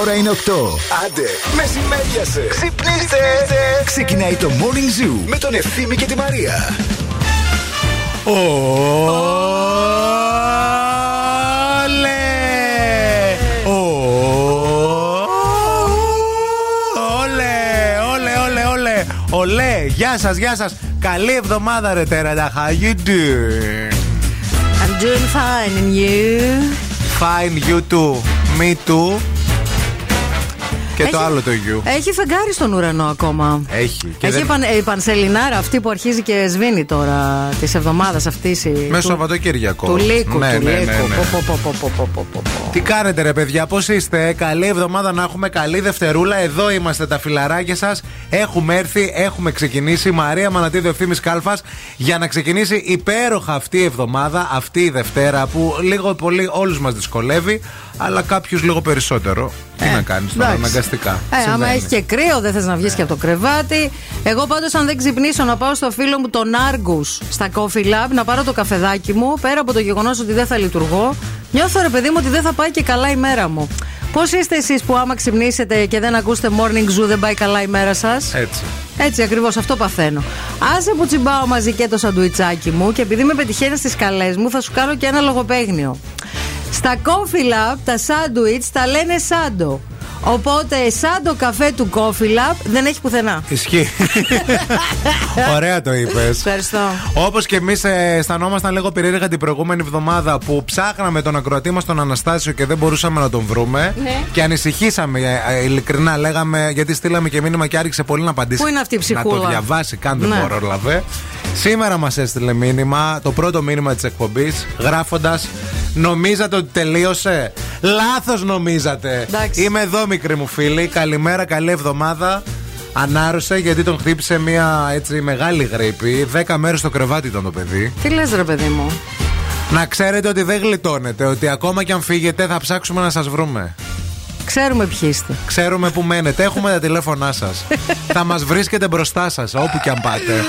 Η ώρα είναι 8. Άντε, μεσημέριασε. Ξυπνήστε. Ξεκινάει το Morning Zoo με τον Ευθύμη και τη Μαρία. Ολέ, γεια σας, γεια σας. Καλή εβδομάδα, ρε τέρα. How you doing? I'm doing fine, and you? Fine, you too. Me too. Και το άλλο το γιου. Έχει φεγγάρι στον ουρανό ακόμα. Έχει. Και έχει δεν... η πανσελινάρα αυτή που αρχίζει και σβήνει τώρα της εβδομάδας αυτής. Με Σαββατοκύριακο. Του λύκου. Ναι, του ναι, λύκου. ναι, ναι. Τι κάνετε, ρε παιδιά, πώς είστε; Καλή εβδομάδα να έχουμε. Καλή Δευτερούλα. Εδώ είμαστε τα φιλαράκια σας. Έχουμε έρθει, έχουμε ξεκινήσει. Μαρία Μανατίδη, ευθύνη Κάλφας για να ξεκινήσει υπέροχα αυτή η εβδομάδα, αυτή η Δευτέρα που λίγο πολύ όλους μας δυσκολεύει, αλλά κάποιους λίγο περισσότερο. Τι Ε, να κάνεις τώρα, αναγκαστικά. Ε, άμα Συμβαίνει. έχει και κρύο, δεν θες να βγεις Ναι. και από το κρεβάτι. Εγώ πάντως, αν δεν ξυπνήσω, να πάω στο φίλο μου τον Άργους στα Coffee Lab να πάρω το καφεδάκι μου, πέρα από το γεγονός ότι δεν θα λειτουργώ, νιώθω ρε παιδί μου ότι δεν θα πάει και καλά η μέρα μου. Πώς είστε εσείς που άμα ξυπνήσετε και δεν ακούσετε morning zoo, δεν πάει καλά η μέρα σας; Έτσι. Έτσι ακριβώς, αυτό παθαίνω. Άσε που τσιμπάω μαζί και το σαντουιτσάκι μου και επειδή με πετυχαίνεις στις καλές μου, θα σου κάνω και ένα λογοπαίγνιο. Στα Coffee Lab τα σάντουιτς τα λένε σάντο. Οπότε σάντο καφέ του Coffee Lab δεν έχει πουθενά. Ισχύει. Ωραία το είπες. Ευχαριστώ. Όπως και εμείς αισθανόμασταν λίγο περίεργα την προηγούμενη εβδομάδα που ψάχναμε τον ακροατή μας τον Αναστάσιο και δεν μπορούσαμε να τον βρούμε. Ναι. Και ανησυχήσαμε ε, ε, ειλικρινά. Λέγαμε, γιατί στείλαμε και μήνυμα και άρχισε πολύ να απαντήσει. Πού είναι αυτή η Να ψυχούλα; το διαβάσει, καν δεν Ναι. πρόλαβε. Σήμερα μας έστειλε μήνυμα, το πρώτο μήνυμα της εκπομπής, γράφοντας Νομίζατε ότι τελείωσε; Λάθος νομίζατε. Εντάξει. Είμαι εδώ, μικρή μου φίλη. Καλημέρα, καλή εβδομάδα. Ανάρρωσε γιατί τον χτύπησε μια έτσι μεγάλη γρήπη. Δέκα μέρες στο κρεβάτι ήταν το παιδί. Τι λες ρε παιδί μου; Να ξέρετε ότι δεν γλιτώνετε. Ότι ακόμα και αν φύγετε θα ψάξουμε να σας βρούμε. Ξέρουμε ποιοι είστε. Ξέρουμε που μένετε. Έχουμε τα τηλέφωνά σας. θα μας βρίσκετε μπροστά σας, όπου και αν πάτε.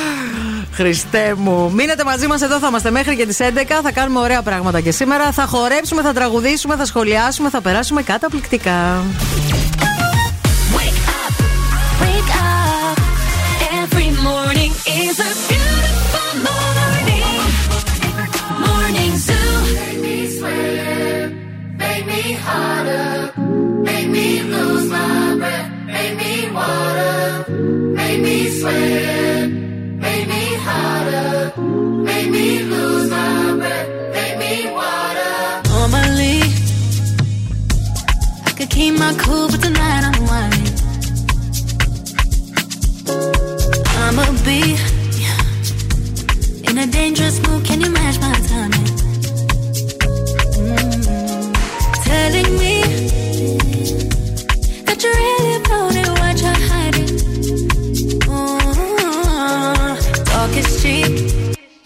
Χριστέ μου. Μείνετε μαζί μας εδώ, θα είμαστε μέχρι και τις 11. Θα κάνουμε ωραία πράγματα και σήμερα. Θα χορέψουμε, θα τραγουδήσουμε, θα σχολιάσουμε, θα περάσουμε καταπληκτικά. Wake up, wake up. Every morning is a beautiful morning. Morning zoo. Make me sweat, make me harder, make me lose my breath, make me water, make me sweat, make me harder, make me lose my breath, make me water. Normally, I could keep my cool, but tonight I'm whining. I'ma be in a dangerous mood. Can you match my timing?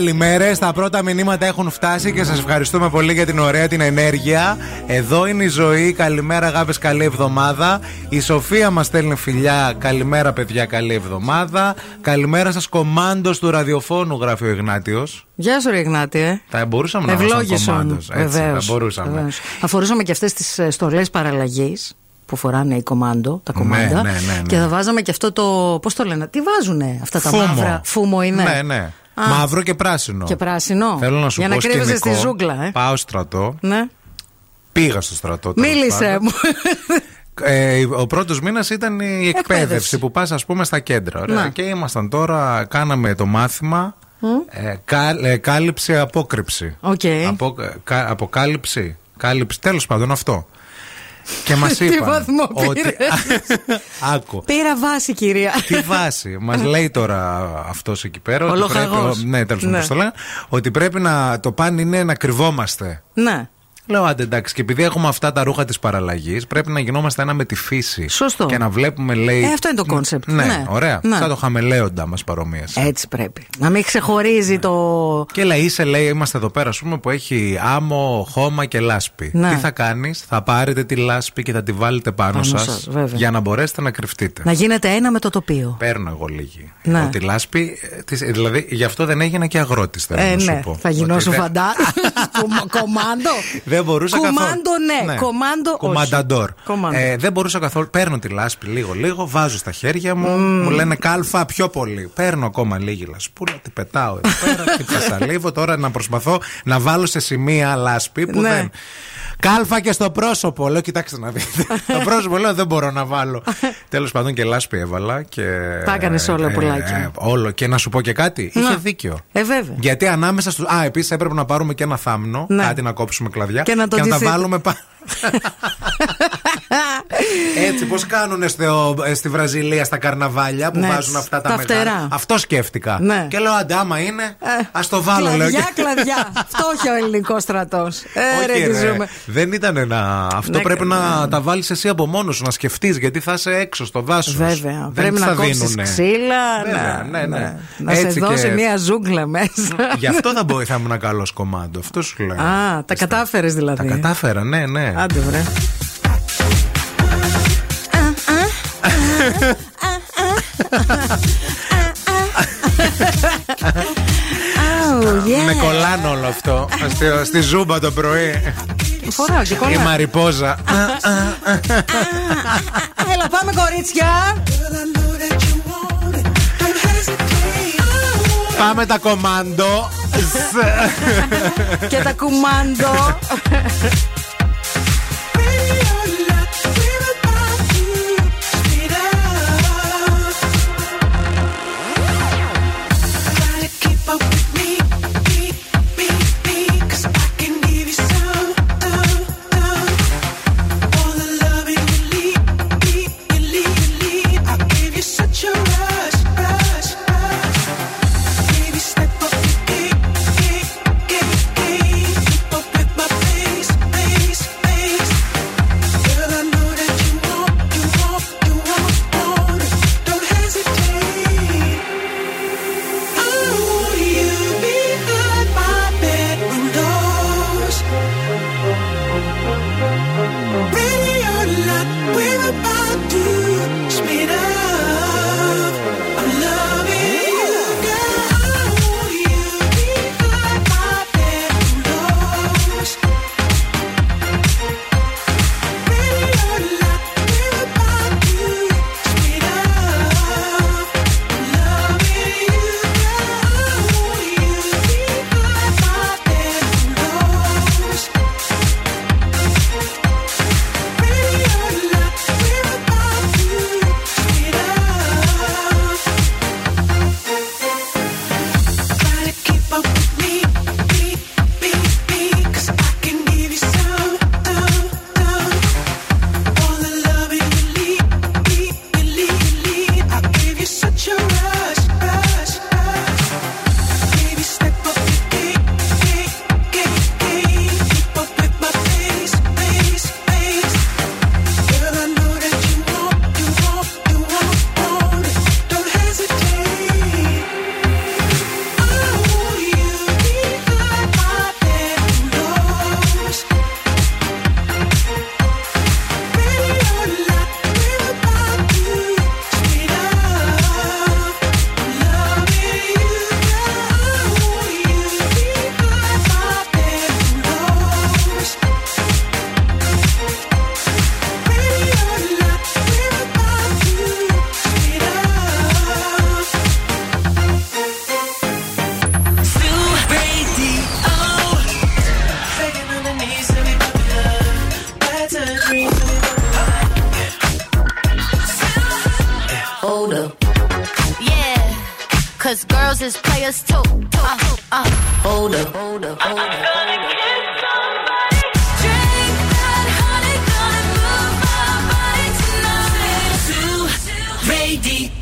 καλημέρες. Τα πρώτα μηνύματα έχουν φτάσει και σας ευχαριστούμε πολύ για την ωραία την ενέργεια. Εδώ είναι η ζωή. Καλημέρα, αγάπη, καλή εβδομάδα. Η Σοφία μας στέλνει φιλιά. Καλημέρα, παιδιά, καλή εβδομάδα. Καλημέρα σας, κομμάντος του ραδιοφώνου, γράφει ο Ιγνάτιος. Γεια σου, Ριγνάτη. Ε. Θα μπορούσαμε Ευλόγησον, να βγάλουμε Βεβαίως. Θα μπορούσαμε. Βεβαίως. Αφορούσαμε και αυτές τις ε, στολές παραλλαγής που φοράνε οι κομμάντο, τα ναι, κομμάντα. Ναι, ναι, ναι, και θα ναι. βάζαμε και αυτό το. Πώς το λένε, τι βάζουνε αυτά τα φούμο. μαύρα. Φούμο είναι; Ναι, ναι. Μαύρο και πράσινο. Και πράσινο. Θέλω να σου Για να κρύβεσαι στη ζούγκλα. Ε. Πάω στρατό. Ναι. Πήγα στο στρατό. Μίλησε μου. Ε, ο πρώτος μήνας ήταν η εκπαίδευση, που πας, ας πούμε, στα κέντρα. Και ήμασταν τώρα, κάναμε το μάθημα. Mm. Ε, κα, ε, κάλυψη, απόκρυψη. Okay. Αποκάλυψη. Κάλυψη, τέλος πάντων αυτό. Και μας είπαν. Τι ότι... Άκου. Πήρα βάση, κυρία. Τι βάση. μας λέει τώρα αυτός εκεί πέρα. Ο λοχαγός. Πρέπει... Ναι, τέλος πάντων, ναι. το λέω. Ότι πρέπει να. Το παν είναι να κρυβόμαστε. Ναι. Λέω άντε εντάξει, και επειδή έχουμε αυτά τα ρούχα της παραλλαγής, πρέπει να γινόμαστε ένα με τη φύση. Σωστό. Και να βλέπουμε, λέει. Ε, αυτό είναι το concept. Ναι, Ναι. ωραία. Ναι. Σαν το χαμελέοντα μας παρομοίασε. Έτσι πρέπει. Να μην ξεχωρίζει το. Και λέει, είσαι, λέει, είμαστε εδώ πέρα, ας πούμε, που έχει άμμο, χώμα και λάσπη. Ναι. Τι θα κάνεις, θα πάρετε τη λάσπη και θα τη βάλετε πάνω, Πάνω σας σας, βέβαια. για να μπορέσετε να κρυφτείτε. Να γίνεται ένα με το τοπίο. Παίρνω εγώ λίγη. Ναι. Ότι λάσπη, ε, της- δηλαδή γι' αυτό δεν έγινα και αγρότης. Θέλω Ε, να σου ναι, πω. θα γινώσου Ότι δεν- φαντά. Κουμα- Κομάντο. Δεν μπορούσα Κουμάντο, καθόλου. ναι. Κομάντο, όχι. Κουμανταντόρ. Κομάντο. Ε, δεν μπορούσα καθόλου. Παίρνω τη λάσπη λίγο-λίγο, βάζω στα χέρια μου. Μου λένε κάλφα πιο πολύ. Παίρνω ακόμα λίγη λασπούλα, τη πετάω εδώ πέρα, την πασαλίβω. Τώρα να προσπαθώ να βάλω σε σημεία λάσπη που Ναι. δεν. Κάλφα και στο πρόσωπο. Λέω, κοιτάξτε να δείτε. το πρόσωπο λέω δεν μπορώ να βάλω. Τέλος πάντων και λάσπη έβαλα. Και, Τα έκανες όλα, πουλάκι μου. όλο. Και να σου πω και κάτι. Είχε Να. δίκιο. Ε, βέβαια. Γιατί ανάμεσα στου. Α, επίσης έπρεπε να πάρουμε και ένα θάμνο. Ναι. Κάτι να κόψουμε κλαδιά. Και να το τα ντυθείτε. βάλουμε πάνω. Έτσι, πώς κάνουν στο, στη Βραζιλία στα καρναβάλια που Ναι, βάζουν αυτά τα, τα μεγάλα; φτερά. Αυτό σκέφτηκα. Ναι. Και λέω, αντί άμα είναι, Ε, ας το βάλω. λέω. Κλαδιά, Και- κλαδιά. Αυτό όχι ο ελληνικός στρατός. Ε, ρε, Όχι, τι ρε. ζούμε. Δεν ήταν ένα. Αυτό Ναι, πρέπει ναι. να τα βάλεις εσύ από μόνος σου, να σκεφτείς, γιατί θα είσαι έξω στο δάσο. Βέβαια. Πρέπει να κόψεις ξύλα. Βέβαια, να, ναι, ναι. Να σε Έτσι δώσει και- μια ζούγκλα μέσα. Γι' αυτό θα, μπο- θα ήμουν καλός κομμάτι. Αυτό σου λέω. Α, τα κατάφερες δηλαδή. Τα κατάφερα, ναι, ναι. Άντε βρε. Με κολλάνω όλο αυτό. στη, στη ζούμπα το πρωί. Φοράω και Η κολλά. Μαριπόζα. Έλα πάμε κορίτσια. Πάμε τα κομμάντο. Και τα κουμάντο. us is players too. Uh, uh, hold up, hold up, hold up. I'm gonna kiss somebody. Drink that honey, gonna move my body tonight. To, radio.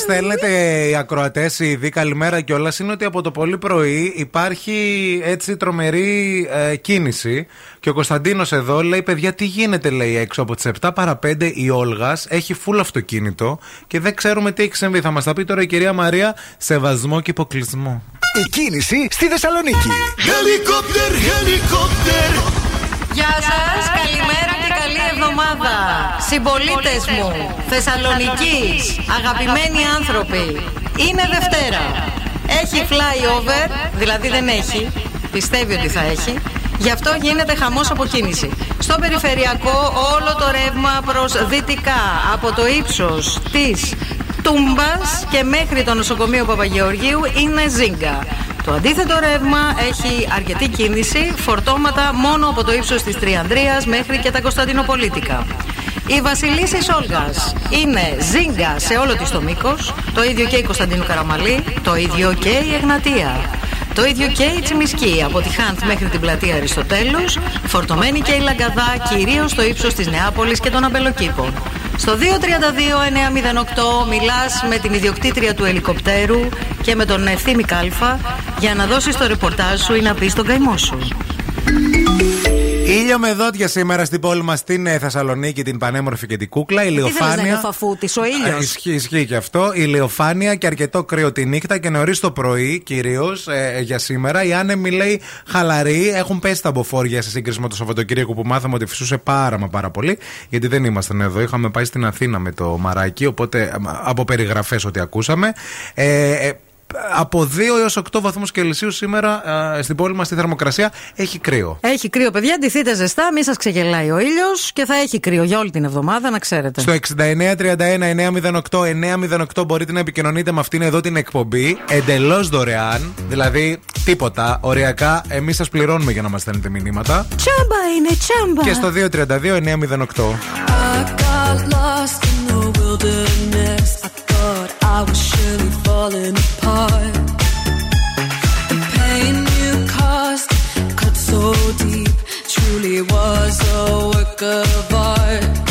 Στέλνετε οι ακροατές, ήδη καλημέρα κιόλας, είναι ότι από το πολύ πρωί υπάρχει έτσι τρομερή ε, κίνηση. Και ο Κωνσταντίνος εδώ λέει: Παιδιά, τι γίνεται, λέει έξω από τις 7 παρα 5 η Όλγας έχει φουλ αυτοκίνητο και δεν ξέρουμε τι έχει συμβεί. Θα μας τα πει τώρα η κυρία Μαρία, σεβασμό και υποκλεισμό. Η κίνηση στη Θεσσαλονίκη. Helicopter, helicopter. Γεια σας, καλημέρα και καλή εβδομάδα. Συμπολίτες μου, Θεσσαλονίκη, αγαπημένοι άνθρωποι, είναι Δευτέρα. Έχει flyover, δηλαδή δεν έχει, πιστεύει ότι θα έχει. Γι' αυτό γίνεται χαμός από κίνηση. Στο περιφερειακό όλο το ρεύμα προς δυτικά από το ύψος της Τούμπας και μέχρι το νοσοκομείο Παπαγεωργίου είναι ζίγκα. Το αντίθετο ρεύμα έχει αρκετή κίνηση, φορτώματα μόνο από το ύψος της Τριανδρίας μέχρι και τα Κωνσταντινοπολίτικα. Η Βασιλίσσης Όλγας είναι ζίγκα σε όλο της το μήκος, το ίδιο και η Κωνσταντίνου Καραμαλή, το ίδιο και η Εγνατία. Το ίδιο και η Τσιμισκή από τη Χάντ μέχρι την πλατεία Αριστοτέλους, φορτωμένη και η Λαγκαδά κυρίως στο ύψος της Νεάπολης και των Αμπελοκήπων. Στο 232-908 μιλάς με την ιδιοκτήτρια του ελικοπτέρου και με τον Ευθύμη Κάλφα για να δώσεις το ρεπορτάζ σου ή να πεις τον καημό σου. Ήλιο με δόντια σήμερα στην πόλη μας στην ε, Θεσσαλονίκη, την πανέμορφη και την κούκλα. Τι θέλεις να είναι ο Ηλιοφάνεια. φαφούτης, ο Α, ήλιος. Ισχύει, ισχύει και αυτό. Ηλιοφάνεια και αρκετό κρύο τη νύχτα και νωρίς το πρωί, κυρίως για σήμερα. Οι άνεμοι λέει χαλαροί. Έχουν πέσει τα μποφόρια σε σύγκριση με το Σαββατοκύριακο που μάθαμε ότι φυσούσε πάρα μα πάρα πολύ. Γιατί δεν ήμασταν εδώ. Είχαμε πάει στην Αθήνα με το μαράκι. Οπότε ε, από περιγραφές ότι ακούσαμε. Ε, ε, από 2 έως 8 βαθμούς Κελσίου σήμερα ε, στην πόλη μας στη θερμοκρασία έχει κρύο. Έχει κρύο, παιδιά. Ντυθείτε ζεστά, μη σας ξεγελάει ο ήλιος και θα έχει κρύο για όλη την εβδομάδα, να ξέρετε. Στο 6931-908-908 μπορείτε να επικοινωνείτε με αυτήν εδώ την εκπομπή εντελώς δωρεάν. Δηλαδή τίποτα. Οριακά εμείς σας πληρώνουμε για να μας στέλνετε μηνύματα. Τσάμπα είναι, τσάμπα. Και στο 232-908. I got lost in the wilderness. I was surely falling apart. The pain you caused cut so deep, truly was a work of art.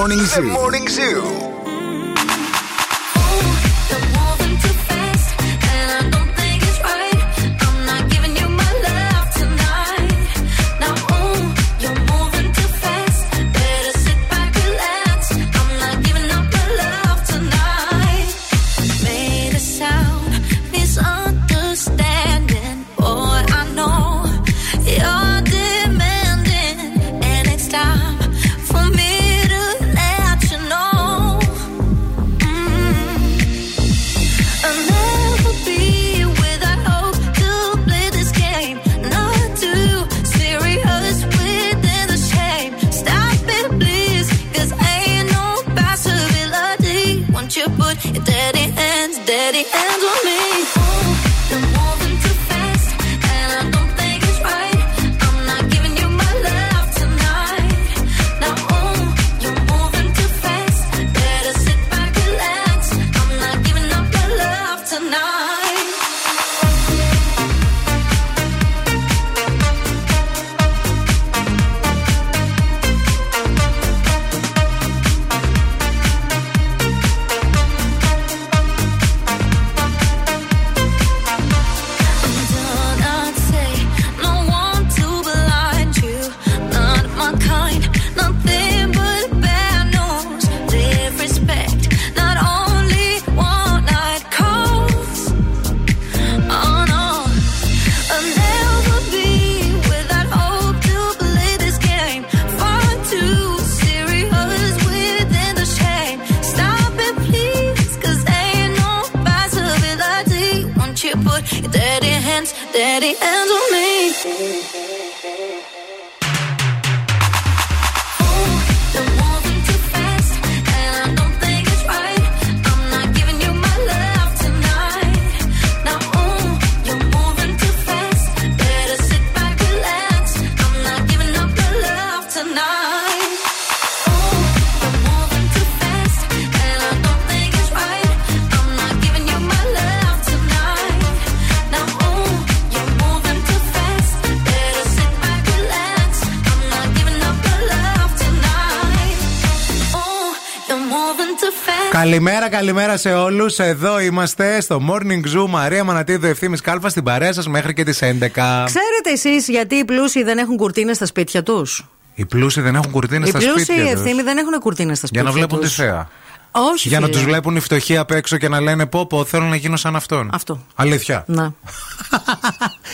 Morning Zoo. The Morning Zoo. Καλημέρα, καλημέρα σε όλους. Εδώ είμαστε στο Morning Zoo. Μαρία Μανατίδου, ευθύνη Κάλφα στην παρέα σας μέχρι και τις 11. Ξέρετε εσείς γιατί οι πλούσιοι δεν έχουν κουρτίνες στα σπίτια τους; Οι πλούσιοι δεν έχουν κουρτίνες Οι στα πλούσιοι σπίτια τους. ευθύνη δεν έχουν κουρτίνες στα Για σπίτια να βλέπουν τη τους. θέα. Όχι. Για να φίλε. τους βλέπουν οι φτωχοί απ' έξω και να λένε πω πω θέλω να γίνω σαν αυτόν. Αυτό. Αλήθεια. Να.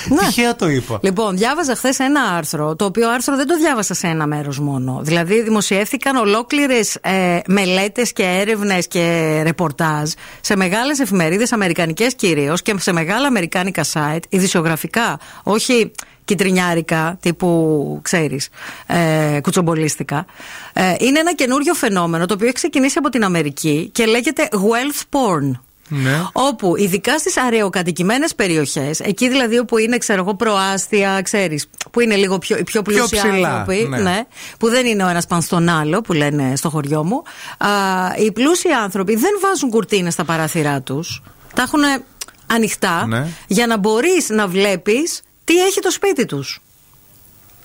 Τυχαία το είπα. Λοιπόν, διάβαζα χθες ένα άρθρο, το οποίο άρθρο δεν το διάβασα σε ένα μέρος μόνο. Δηλαδή, δημοσιεύτηκαν ολόκληρες ε, μελέτες και έρευνες και ρεπορτάζ σε μεγάλες εφημερίδες, αμερικανικές κυρίως και σε μεγάλα αμερικάνικα site, ειδησιογραφικά, όχι κυτρινιάρικα, τύπου ξέρεις, ε, κουτσομπολίστικα. Ε, είναι ένα καινούριο φαινόμενο το οποίο έχει ξεκινήσει από την Αμερική και λέγεται wealth porn. Ναι. Όπου ειδικά στις αραιοκατοικημένες περιοχές, εκεί δηλαδή όπου είναι, ξέρω εγώ, προάστια, ξέρεις, που είναι λίγο πιο, οι πιο πλούσιοι ψηλά, άνθρωποι, ναι. που δεν είναι ο ένας πάνω στον άλλο, που λένε στο χωριό μου. Α, οι πλούσιοι άνθρωποι δεν βάζουν κουρτίνες στα παράθυρά τους. Τα έχουν ανοιχτά Ναι. για να μπορείς να βλέπεις τι έχει το σπίτι τους;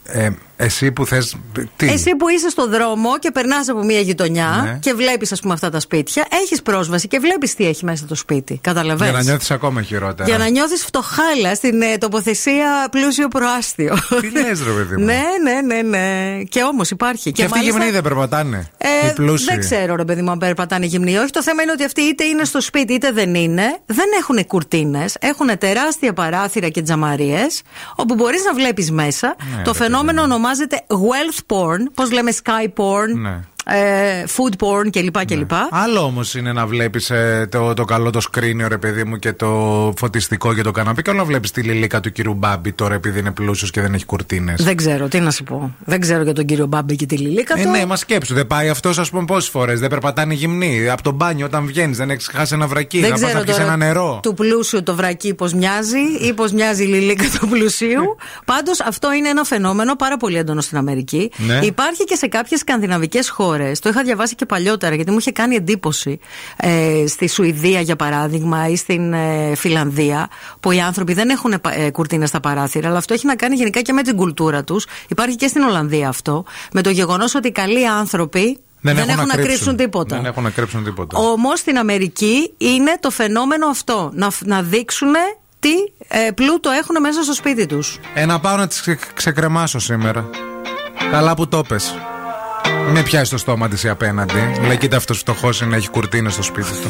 Ε, εσύ που θες. Τι; Εσύ που είσαι στο δρόμο και περνάς από μια γειτονιά Ναι. και βλέπεις, ας πούμε, αυτά τα σπίτια, έχεις πρόσβαση και βλέπεις τι έχει μέσα το σπίτι. Καταλαβαίνεις; Για να νιώθεις ακόμα χειρότερα. Για να νιώθεις φτωχάλα στην ε, τοποθεσία πλούσιο προάστιο. Τι λες, ρε παιδί μου; ναι, ναι, ναι, ναι. Και όμως υπάρχει. Και αυτοί οι γυμνοί δεν περπατάνε. Ε, οι πλούσιοι; δεν ξέρω, ρε παιδί μου, αν περπατάνε γυμνοί. Όχι, το θέμα είναι ότι αυτοί είτε είναι στο σπίτι είτε δεν είναι. Δεν έχουν κουρτίνες. Έχουν τεράστια παράθυρα και τζαμαρίες, όπου μπορείς να βλέπεις μέσα. Ναι, το ρε φαινόμενο ονομάζεται wealth porn. Πώ λέμε sky porn, Ναι. Ε, food porn κλπ. κλπ. Άλλο όμως είναι να βλέπεις το, το καλό το σκρίνιο, ρε παιδί μου, και το φωτιστικό και το καναπί. Και άλλο να βλέπεις τη λιλίκα του κύριου Μπάμπη τώρα επειδή είναι πλούσιος και δεν έχει κουρτίνες. Δεν ξέρω, τι να σου πω. Δεν ξέρω για τον κύριο Μπάμπη και τη Λιλίκα Ε, του. ναι, μα σκέψου. Δεν πάει αυτός, ας πούμε, πόσες φορές. Δεν περπατάνε γυμνοί. Από το μπάνιο όταν βγαίνεις, δεν έχεις χάσει ένα βρακί. Δεν να πας να ξέρω πιεις τώρα ένα νερό. του πλούσιου το βρακί πώς μοιάζει ή πώς μοιάζει η λιλίκα του πλουσίου. Πάντως αυτό είναι ένα φαινόμενο πάρα πολύ έντονο στην Αμερική. Ναι. Υπάρχει και σε κάποιες σκανδιναβικές χώρες το είχα διαβάσει και παλιότερα γιατί μου είχε κάνει εντύπωση ε, στη Σουηδία για παράδειγμα ή στην ε, Φιλανδία που οι άνθρωποι δεν έχουν ε, ε, κουρτίνες στα παράθυρα, αλλά αυτό έχει να κάνει γενικά και με την κουλτούρα τους. Υπάρχει και στην Ολλανδία αυτό, με το γεγονός ότι οι καλοί άνθρωποι. Δεν, δεν, έχουν, να κρύψουν. κρύψουν τίποτα. Δεν έχουν να κρύψουν τίποτα. Όμως στην Αμερική είναι το φαινόμενο αυτό. Να, να δείξουν τι ε, πλούτο έχουν μέσα στο σπίτι τους. Ε, πάω να τις ξεκρεμάσω σήμερα. Καλά που το πες. Με πιάσει το στόμα της απέναντι. Λέει κοίτα αυτός φτωχός είναι να έχει κουρτίνα στο σπίτι του.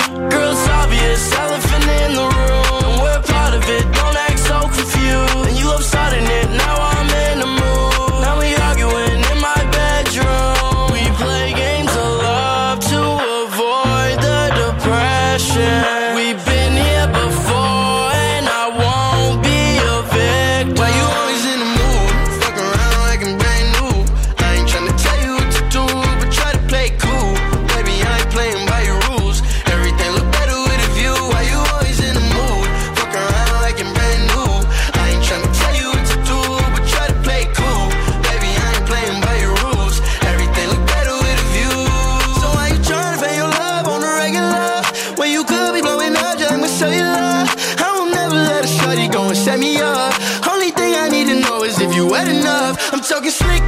talking sneak.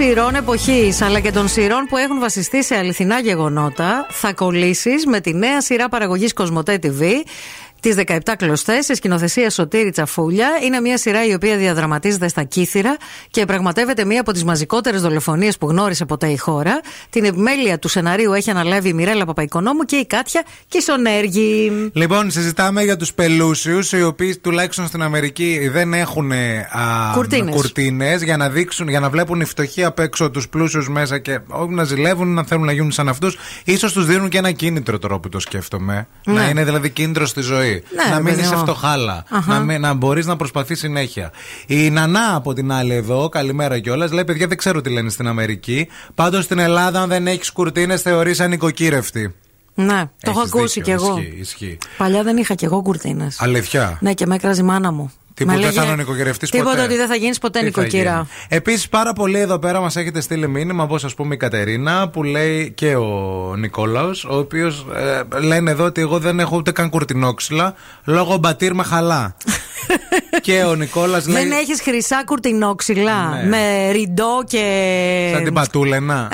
Σειρών εποχής αλλά και των σειρών που έχουν βασιστεί σε αληθινά γεγονότα, θα κολλήσεις με τη νέα σειρά παραγωγής Κοσμοτέ TV. Τις 17 κλωστές, σε σκηνοθεσία Σωτήρη Τσαφούλια. Είναι μια σειρά η οποία διαδραματίζεται στα Κύθυρα και πραγματεύεται μία από τις μαζικότερες δολοφονίες που γνώρισε ποτέ η χώρα. Την επιμέλεια του σεναρίου έχει αναλάβει η Μιρέλα Παπαϊκονόμου και η Κάτια Κισονέργη. Λοιπόν, συζητάμε για τους πελούσιους, οι οποίοι τουλάχιστον στην Αμερική δεν έχουν Κουρτίνες. κουρτίνες για να δείξουν, για να βλέπουν οι φτωχοί απ' έξω τους πλούσιους μέσα και όχι να ζηλεύουν, να θέλουν να γίνουν σαν αυτούς. σω τους δίνουν και ένα κίνητρο τώρα που το σκέφτομαι. Ναι. Να είναι δηλαδή κίνητρο στη ζωή. Ναι, να ρε μην παιδί είσαι μου. φτωχάλα. Αχα. Να, μην- να μπορείς να προσπαθείς συνέχεια. Η Νανά από την άλλη εδώ, καλημέρα κιόλας, λέει: Παιδιά, δεν ξέρω τι λένε στην Αμερική. Πάντως στην Ελλάδα, αν δεν έχεις κουρτίνες, θεωρείς ανοικοκύρευτη. Ναι, το έχω Έχεις ακούσει δίκιο, κι εγώ. Ισχύει, ισχύει. Παλιά δεν είχα κι εγώ κουρτίνες. Αλήθεια; Ναι, και με έκραζε η μάνα μου. Τίποτα, Με δεν έλεγε, θα νοικοκυρευτείς Τίποτα ποτέ. ότι δεν θα γίνεις ποτέ Τι θα νοικοκυρά. Επίσης, πάρα πολύ εδώ πέρα μας έχετε στείλει μήνυμα, όπως ας πούμε η Κατερίνα, που λέει και ο Νικόλαος, ο οποίος λένε εδώ ότι εγώ δεν έχω ούτε καν κουρτινόξυλα λόγω μπατήρ με χαλά. και ο Νικόλας λέει. Δεν έχεις χρυσά κουρτινόξυλα Ναι. με ριντό και. Σαν την πατούλενα.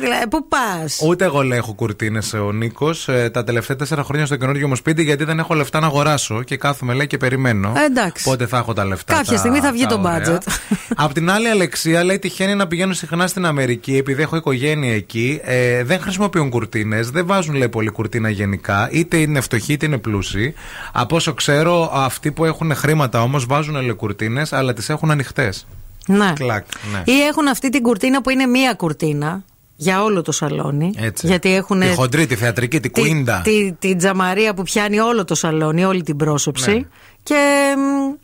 Ε, δηλαδή, πού πας; Ούτε εγώ λέει έχω κουρτίνες ο Νίκος τα τελευταία τέσσερα χρόνια στο καινούργιο μου σπίτι γιατί δεν έχω λεφτά να αγοράσω και κάθομαι λέει και περιμένω. Ε, εντάξει. Πότε θα έχω τα λεφτά. Κάποια τα- στιγμή θα βγει τα το ωραία. budget. Απ' την άλλη, η Αλεξία λέει τυχαίνει να πηγαίνουν συχνά στην Αμερική επειδή έχω οικογένεια εκεί. Ε, δεν χρησιμοποιούν κουρτίνες, δεν βάζουν λέει πολύ κουρτίνα γενικά. Είτε είναι φτωχοί είτε είναι πλούσιοι. Από όσο ξέρω, αυτοί που έχουν χρήματα όμως βάζουν λέει κουρτίνες, αλλά τις έχουν ανοιχτές. Ναι. Κλακ, ναι. Ή έχουν αυτή την κουρτίνα που είναι μία κουρτίνα για όλο το σαλόνι. Έτσι. Γιατί έχουν. Τη χοντρή, τη θεατρική, τη κουίντα. Τη, τη τζαμαρία που πιάνει όλο το σαλόνι, όλη την πρόσωψη. Ναι. Και μ,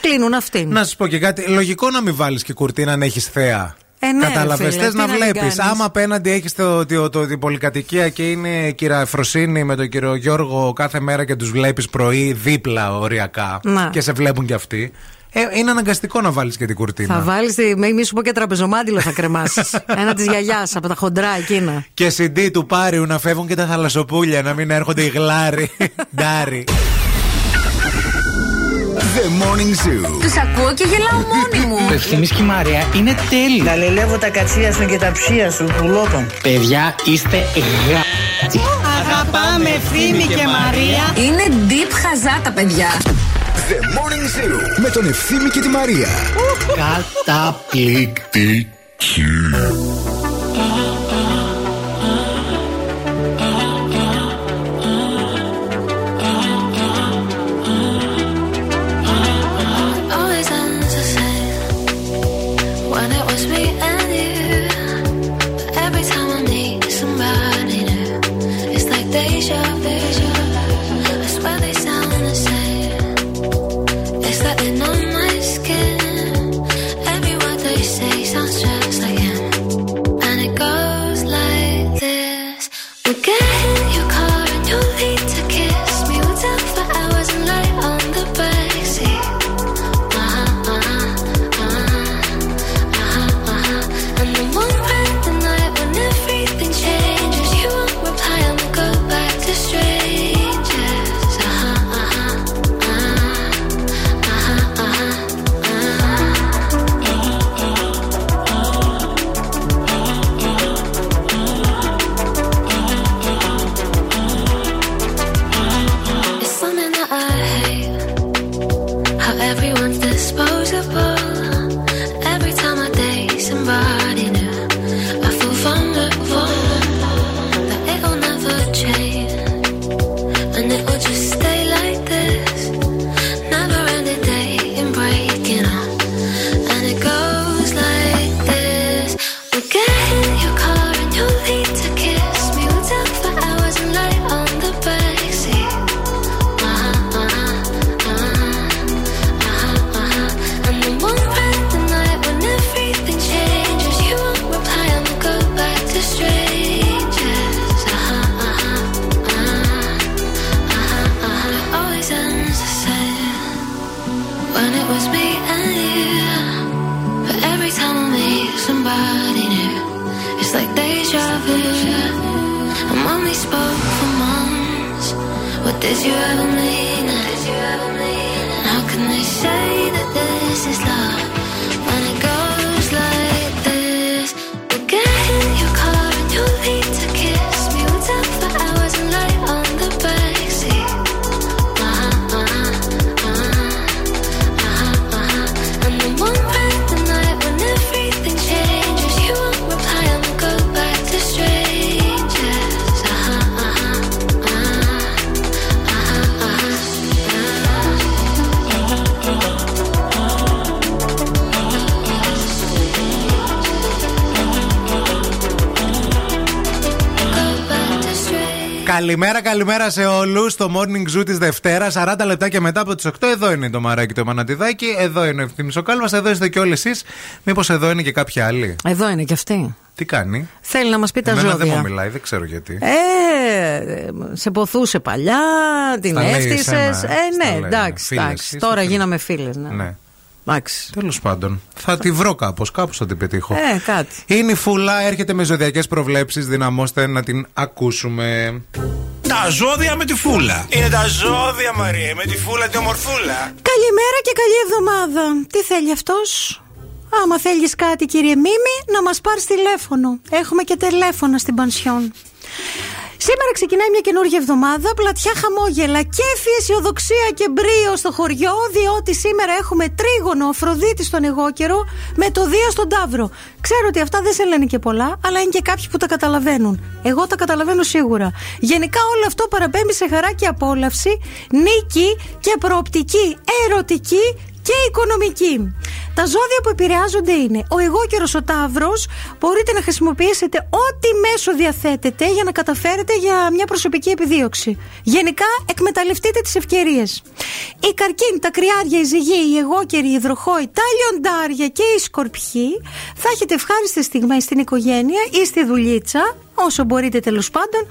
κλείνουν αυτήν. Να σας πω και κάτι. Λογικό να μην βάλεις και κουρτίνα αν έχεις θέα. Ε, ναι, Κατάλαβε. ρε φίλε, Θες τι να να μην βλέπεις. κάνεις. Άμα απέναντι έχεις το, το, το, την πολυκατοικία και είναι η κυρία Εφροσύνη με τον κύριο Γιώργο κάθε μέρα και τους βλέπεις πρωί δίπλα οριακά Να. και σε βλέπουν κι αυτοί. Ε, είναι αναγκαστικό να βάλεις και την κουρτίνα. Θα βάλεις. Μη σου πω και τραπεζομάντιλο θα κρεμάσεις. Ένα της γιαγιάς από τα χοντρά εκείνα. Και CD του Πάριου να φεύγουν και τα θαλασσοπούλια, να μην έρχονται οι γλάροι. Ντάρι. The Morning Zoo. Τους ακούω και γελάω μόνη μου. Το Ευθύμης και η Μαρία είναι τέλειο. Γαλελεύω τα κατσία σου και τα ψία σου, πουλότων. Παιδιά, είστε γα... Αγαπάμε Ευθύμη και Μαρία. Είναι deep χαζά τα παιδιά. The Morning Zoo. Με τον Ευθύμη και τη Μαρία. Καταπληκτική. Καλημέρα, καλημέρα σε όλους. Το morning zoo της Δευτέρας, 40 λεπτά και μετά από τις 8. Εδώ είναι το μαράκι το μανατιδάκι. Εδώ είναι ο ευθύνη ο κάλμας. Εδώ είστε κι όλοι εσείς. Μήπως εδώ είναι και κάποια άλλη. Εδώ είναι κι αυτή. Τι κάνει; Θέλει να μας πει τα Εμένα δεν μου ζώδια. μιλάει, δεν ξέρω γιατί. Ε, σε ποθούσε παλιά, την Στα λέει έφτιασε. εσένα, Ε, στα ναι, λέει, εντάξει. φίλες, εντάξει. είστε Τώρα φίλες. γίναμε φίλες. Ναι. Ναι. Εντάξει. Τέλος πάντων. Θα τη βρω κάπως, κάπως θα την πετύχω. Ε, κάτι. Είναι η Φούλα, έρχεται με ζωδιακές προβλέψεις. Δυναμώστε να την ακούσουμε. Τα ζώδια με τη φούλα. Είναι τα ζώδια, Μαρία, με τη φούλα τη ομορφούλα. Καλημέρα και καλή εβδομάδα. Τι θέλει αυτός; Άμα θέλεις κάτι κύριε Μίμη να μας πάρεις τηλέφωνο Έχουμε και τηλέφωνα στην πανσιόν Σήμερα ξεκινάει μια καινούργια εβδομάδα, πλατιά χαμόγελα, κέφι, αισιοδοξία και μπρίο στο χωριό, διότι σήμερα έχουμε τρίγωνο Αφροδίτη στον εγώκερο με το Δία στον Ταύρο. Ξέρω ότι αυτά δεν σε λένε και πολλά, αλλά είναι και κάποιοι που τα καταλαβαίνουν. Εγώ τα καταλαβαίνω σίγουρα. Γενικά όλο αυτό παραπέμπει σε χαρά και απόλαυση, νίκη και προοπτική ερωτική και οικονομική. Τα ζώδια που επηρεάζονται είναι ο εγώκερος ο Ταύρος. Μπορείτε να χρησιμοποιήσετε ό,τι μέσο διαθέτετε για να καταφέρετε για μια προσωπική επιδίωξη. Γενικά, εκμεταλλευτείτε τις ευκαιρίες. Οι καρκίνοι, τα κρυάρια, οι ζυγοί, οι εγώκεροι, οι υδροχόοι, τα λιοντάρια και οι σκορπιοί θα έχετε ευχάριστες στιγμές στην οικογένεια ή στη δουλίτσα. Όσο μπορείτε τέλος πάντων.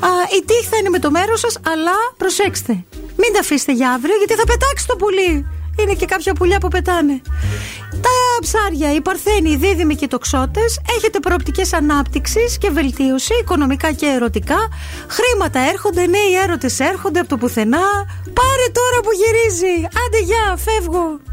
Α, η τύχη θα είναι με το μέρος σας, αλλά προσέξτε. Μην τα αφήσετε για αύριο, γιατί θα πετάξει το πουλί. Είναι και κάποια πουλιά που πετάνε. Τα ψάρια, οι παρθένοι, οι δίδυμοι και οι τοξότες έχετε προοπτικές ανάπτυξης και βελτίωση, οικονομικά και ερωτικά. Χρήματα έρχονται, νέοι έρωτες έρχονται από το πουθενά. Πάρε τώρα που γυρίζει. Άντε, γεια, φεύγω.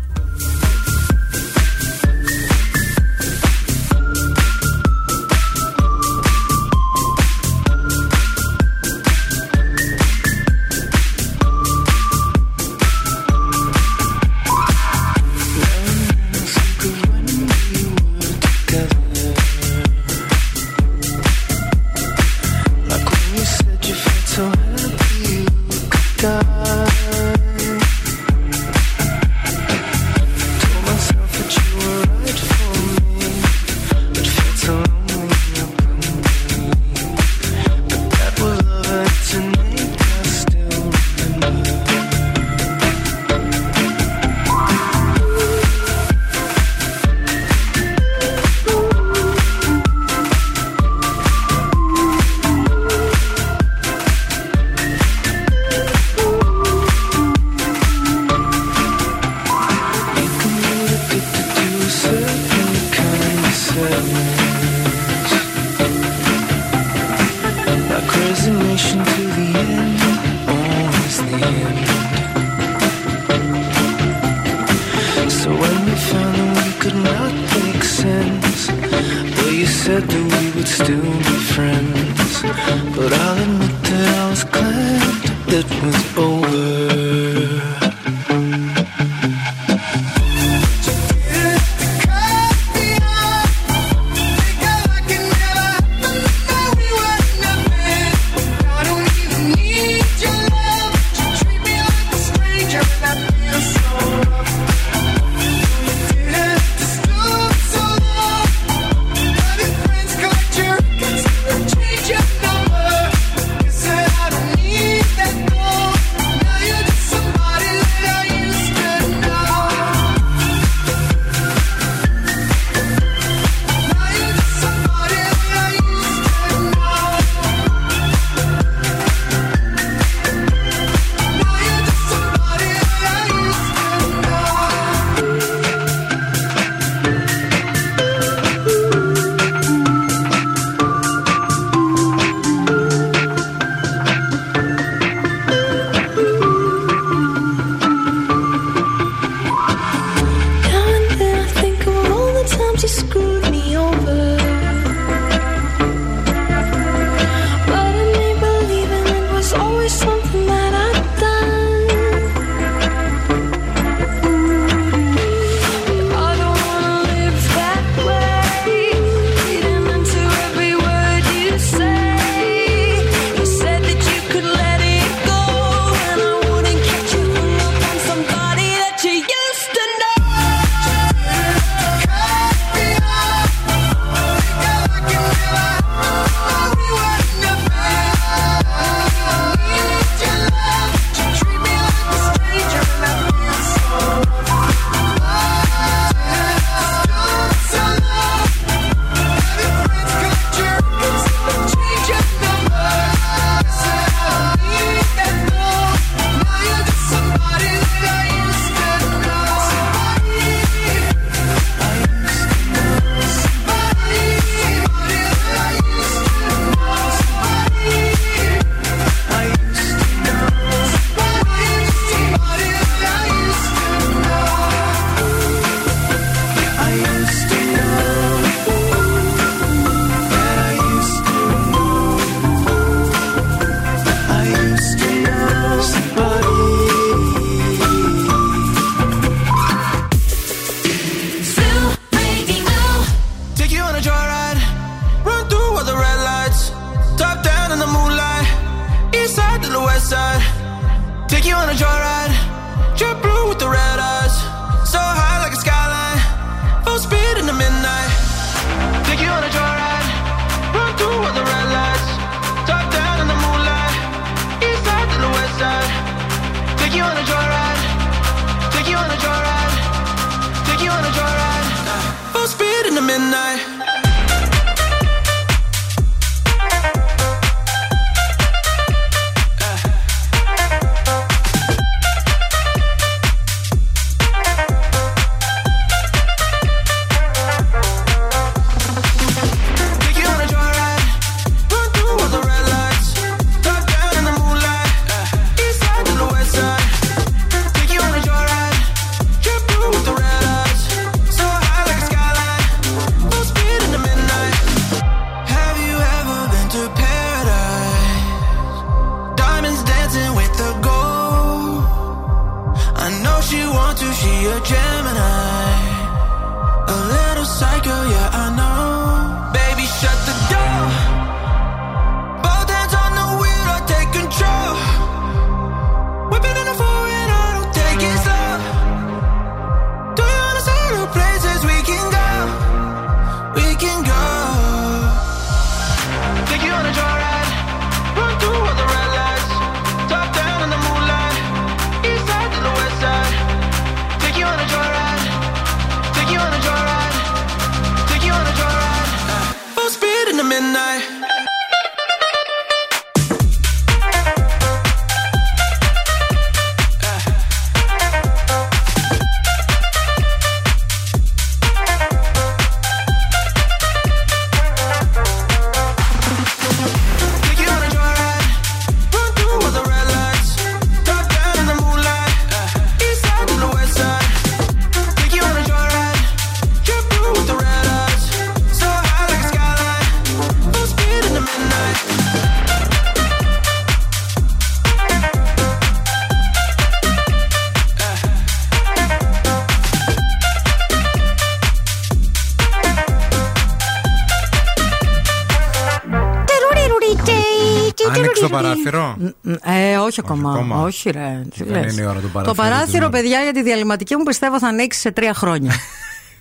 Ακόμα. ακόμα. Όχι, ρε. Τι Δεν λες. είναι η ώρα του Το παραθύρου παράθυρο, της παιδιά, για τη διαλυματική μου πιστεύω θα ανοίξει σε τρία χρόνια.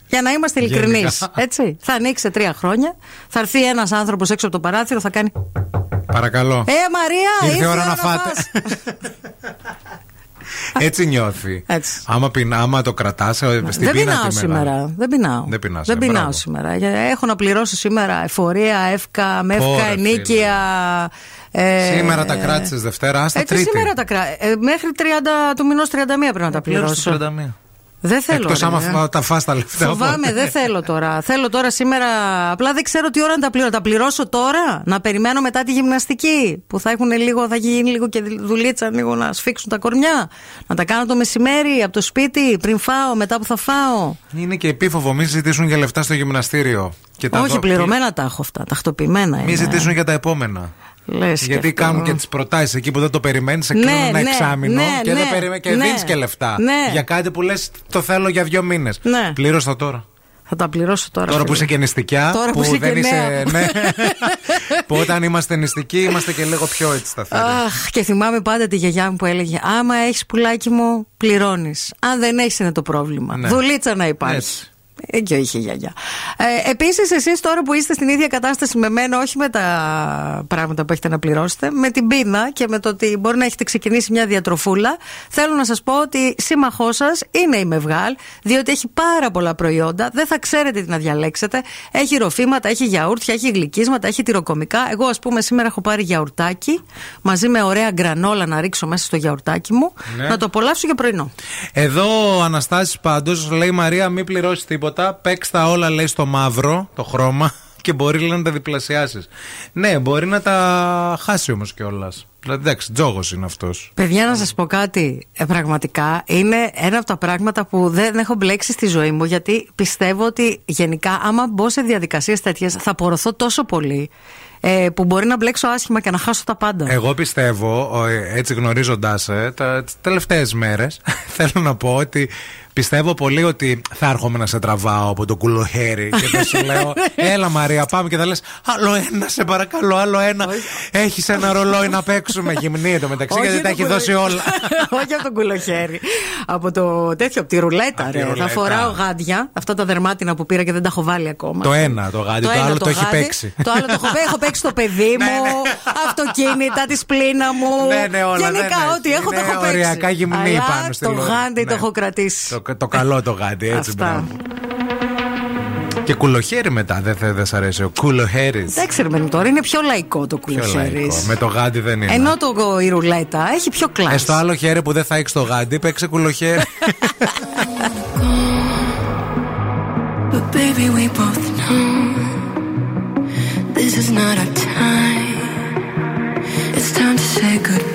Για να είμαστε ειλικρινείς. Γενικά. Έτσι. Θα ανοίξει σε τρία χρόνια. Θα έρθει ένας άνθρωπος έξω από το παράθυρο, θα κάνει. Παρακαλώ. Ε, Μαρία, Ήρθε η ώρα να φάτε. φας». Έτσι νιώθει. Έτσι. Άμα, πεινά, άμα το κρατάς στην Δεν πείνα πεινάω τη μέρα. σήμερα. Δεν πεινάω. Δεν πεινάς, Δεν ε, πεινάω μπράβο. σήμερα. Για- Έχω να πληρώσω σήμερα εφορία, εύκα, μεύκα, Ωραία, ενίκεια. Ε, Σήμερα τα κράτησες Δευτέρα, άστα Έτσι Τρίτη. σήμερα τα κρά... ε, Μέχρι 30 του μηνός 31 πρέπει να τα πληρώσω. Δεν θέλω. Εκτός ρε, άμα ε. φα- τα φας τα λεφτά. Φοβάμαι, οπότε. δεν θέλω τώρα. Θέλω τώρα σήμερα. Απλά δεν ξέρω τι ώρα να τα πληρώσω. Τα πληρώσω τώρα, να περιμένω μετά τη γυμναστική. Που θα έχουν λίγο, θα γίνει λίγο και δουλίτσα, λίγο να σφίξουν τα κορμιά. Να τα κάνω το μεσημέρι από το σπίτι, πριν φάω, μετά που θα φάω. Είναι και επίφοβο, μην ζητήσουν για λεφτά στο γυμναστήριο. Και τα Όχι, δω- πληρωμένα τα έχω αυτά. Τακτοποιημένα είναι. Μην ζητήσουν για τα επόμενα. Λες και Γιατί αυτό. κάνουν και τις προτάσεις εκεί που δεν το περιμένεις, σε Ναι, κλείνουν ένα ναι, εξάμεινο ναι, και, ναι, δεν περιμέ... και ναι. δίνεις και λεφτά. Ναι. Για κάτι που λες το θέλω για δύο μήνες. Ναι. Πλήρωσα τώρα. Θα τα πληρώσω τώρα. Τώρα που φίλε. είσαι και νηστικιά, Τώρα που που, είσαι δεν και είσαι. νέα. Ναι. που όταν είμαστε νηστικοί είμαστε και λίγο πιο έτσι σταθεροί. Αχ, και θυμάμαι πάντα τη γιαγιά μου που έλεγε Άμα έχεις πουλάκι μου, πληρώνεις. Αν δεν έχεις, είναι το πρόβλημα. Ναι. Δουλίτσα να υπάρχει. Έτσι. Εκεί είχε η γιαγιά. Ε, Επίσης, εσείς τώρα που είστε στην ίδια κατάσταση με μένα, όχι με τα πράγματα που έχετε να πληρώσετε, με την πείνα και με το ότι μπορεί να έχετε ξεκινήσει μια διατροφούλα, θέλω να σας πω ότι σύμμαχός σας είναι η Μευγάλ, διότι έχει πάρα πολλά προϊόντα. Δεν θα ξέρετε τι να διαλέξετε. Έχει ροφήματα, έχει γιαούρτια, έχει γλυκίσματα, έχει τυροκομικά. Εγώ, ας πούμε, σήμερα έχω πάρει γιαουρτάκι μαζί με ωραία γκρανόλα να ρίξω μέσα στο γιαουρτάκι μου, Ναι. να το απολαύσω για πρωινό. Εδώ ο Αναστάσης πάντως λέει Μαρία, μην πληρώσεις τίποτα. Παίξ τα όλα, λέει, στο μαύρο, το χρώμα. Και μπορεί λέει, να τα διπλασιάσεις. Ναι, μπορεί να τα χάσει όμως κιόλας. Δηλαδή, εντάξει, τζόγος είναι αυτός. Παιδιά, να σας πω κάτι. Ε, πραγματικά είναι ένα από τα πράγματα που δεν έχω μπλέξει στη ζωή μου. Γιατί πιστεύω ότι γενικά, άμα μπω σε διαδικασίες τέτοιες, θα απορροθώ τόσο πολύ. Ε, που μπορεί να μπλέξω άσχημα και να χάσω τα πάντα. Εγώ πιστεύω, ο, ε, έτσι γνωρίζοντάς σε, τα τελευταίες μέρες, θέλω να πω ότι πιστεύω πολύ ότι θα έρχομαι να σε τραβάω από το κουλοχέρι και θα σου λέω, Έλα Μαρία, πάμε και θα λες, Άλλο ένα, σε παρακαλώ, άλλο ένα. Έχεις ένα ρολόι να παίξουμε γυμνή το μεταξύ, Όχι γιατί τα από έχει το δώσει κουλο- όλα. Όχι από τον κουλοχέρι. από το τέτοιο, από τη ρουλέτα. Από τη ρε. ρουλέτα. Θα φοράω γάντια. Αυτά τα δερμάτινα που πήρα και δεν τα έχω βάλει ακόμα. το ένα το γάντι, το, ένα άλλο το, έχει γάντι, παίξει. Το άλλο το έχω, έχω παίξει το παιδί μου, αυτοκίνητα, τη σπλήνα μου. Ναι, ναι, όλα, Γενικά, ναι, ναι. ό,τι έχω το Είναι έχω παίξει. οριακά γυμνή Αλλά πάνω στη Το λόρ. γάντι το Ναι. έχω κρατήσει το καλό το γάτι, έτσι μπράβο. Και κουλοχέρι μετά, δεν θα δεν σ' αρέσει ο κουλοχέρις. Δεν ρε παιδί τώρα είναι πιο λαϊκό το κουλοχέρις. Με το γάντι δεν είναι. Ενώ το, η ρουλέτα έχει πιο κλάση. Ε, στο άλλο χέρι που δεν θα έχει το γάντι, παίξε κουλοχέρι. But baby, we both know this is not our time. It's time to say goodbye.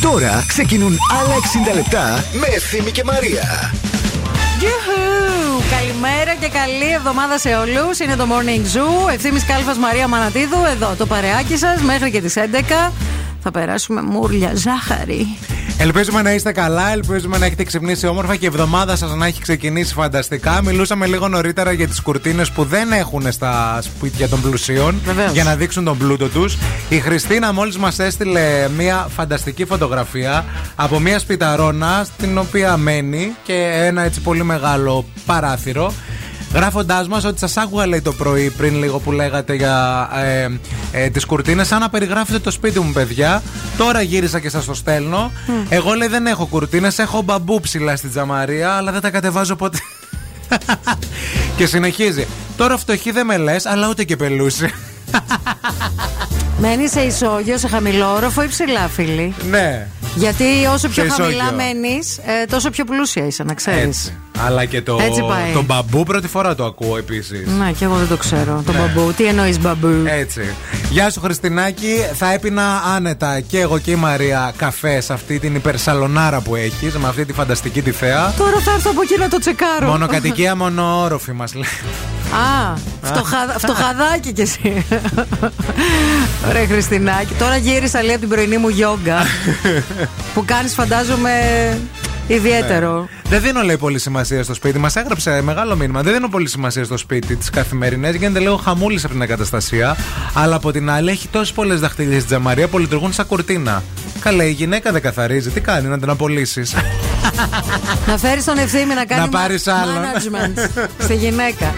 Τώρα ξεκινούν άλλα 60 λεπτά με Ευθύμη και Μαρία. Γιουχου! Καλημέρα και καλή εβδομάδα σε όλους. Είναι το Morning Zoo. Ευθύνη Κάλφας Μαρία Μανατίδου. Εδώ το παρεάκι σας μέχρι και τις 11. Θα περάσουμε μούρλια ζάχαρη. Ελπίζουμε να είστε καλά, ελπίζουμε να έχετε ξυπνήσει όμορφα και η εβδομάδα σας να έχει ξεκινήσει φανταστικά. Μιλούσαμε λίγο νωρίτερα για τις κουρτίνες που δεν έχουν στα σπίτια των πλουσίων Βεβαίως. για να δείξουν τον πλούτο τους. Η Χριστίνα μόλις μας έστειλε μια φανταστική φωτογραφία από μια σπιταρόνα στην οποία μένει και ένα έτσι πολύ μεγάλο παράθυρο. Γράφοντάς μας ότι σας άκουγα λέει το πρωί πριν λίγο που λέγατε για ε, ε, τις κουρτίνες, σαν να περιγράφετε το σπίτι μου, παιδιά. Τώρα γύρισα και σας το στέλνω. Εγώ λέει δεν έχω κουρτίνες, έχω μπαμπού ψηλά στην τζαμαρία, αλλά δεν τα κατεβάζω ποτέ. και συνεχίζει. Τώρα φτωχή δεν με λες, αλλά ούτε και πελούση. Μένει σε ισόγειο, σε χαμηλό όροφο ή ψηλά, φίλοι; ναι. Γιατί όσο πιο Σε ισόγειο. χαμηλά μένει, τόσο πιο πλούσια είσαι, να ξέρεις. Έτσι. Αλλά και το, Έτσι πάει. το μπαμπού πρώτη φορά το ακούω επίσης. Ναι, και εγώ δεν το ξέρω. Το Ναι. μπαμπού. Τι εννοείς μπαμπού; Έτσι. Γεια σου Χριστινάκη. Θα έπινα άνετα και εγώ και η Μαρία καφέ σε αυτή την υπερσαλονάρα που έχεις, με αυτή τη φανταστική τη θέα. Τώρα θα έρθω από εκεί να το τσεκάρω. Μόνο κατοικία, μόνο όροφη μας λέει. Α, φτωχα, φτωχαδάκι κι εσύ. Ωραία, Χριστινάκη. Τώρα γύρισα λέει από την πρωινή μου γιόγκα. που κάνεις, φαντάζομαι, ιδιαίτερο. Δεν δίνω λέει πολύ σημασία στο σπίτι. Μας έγραψε μεγάλο μήνυμα. Δεν δίνω πολύ σημασία στο σπίτι της καθημερινές. Γίνεται λίγο χαμούλης από την εγκαταστασία. Αλλά από την άλλη έχει τόσες πολλές δαχτυλίε στην τζαμαρία που λειτουργούν σαν κουρτίνα. Καλά, η γυναίκα δεν καθαρίζει. Τι κάνει, να την απολύσεις; να φέρεις τον ευθύνη να κάνει Να πάρεις άλλον. management στη γυναίκα.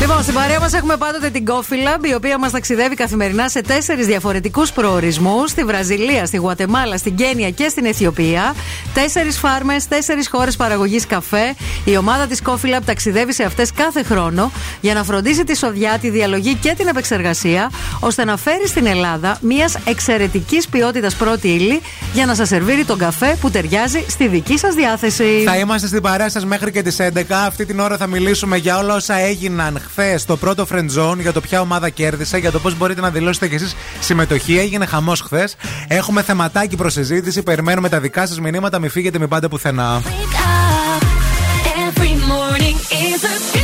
Λοιπόν, στην παρέα μας έχουμε πάντοτε την Coffee Lab, η οποία μας ταξιδεύει καθημερινά σε τέσσερις διαφορετικούς προορισμούς. Στη Βραζιλία, στη Γουατεμάλα, στην Κένια και στην Αιθιοπία. Τέσσερις φάρμες, τέσσερις χώρες παραγωγής καφέ. Η ομάδα της Coffee Lab ταξιδεύει σε αυτές κάθε χρόνο για να φροντίσει τη σοδιά, τη διαλογή και την επεξεργασία, ώστε να φέρει στην Ελλάδα μιας εξαιρετικής ποιότητας πρώτη ύλη για να σας σερβίρει τον καφέ που ταιριάζει στη δική σας διάθεση. Θα είμαστε στην παρέα σας μέχρι και τις 11. Αυτή την ώρα θα μιλήσουμε για όλα όσα έγιναν χθες στο πρώτο friend zone, για το ποια ομάδα κέρδισε, για το πώς μπορείτε να δηλώσετε κι εσείς συμμετοχή. Έγινε χαμός χθες. Έχουμε θεματάκι προς συζήτηση. Περιμένουμε τα δικά σας μηνύματα. Μην φύγετε, μην πάτε πουθενά. Every morning is a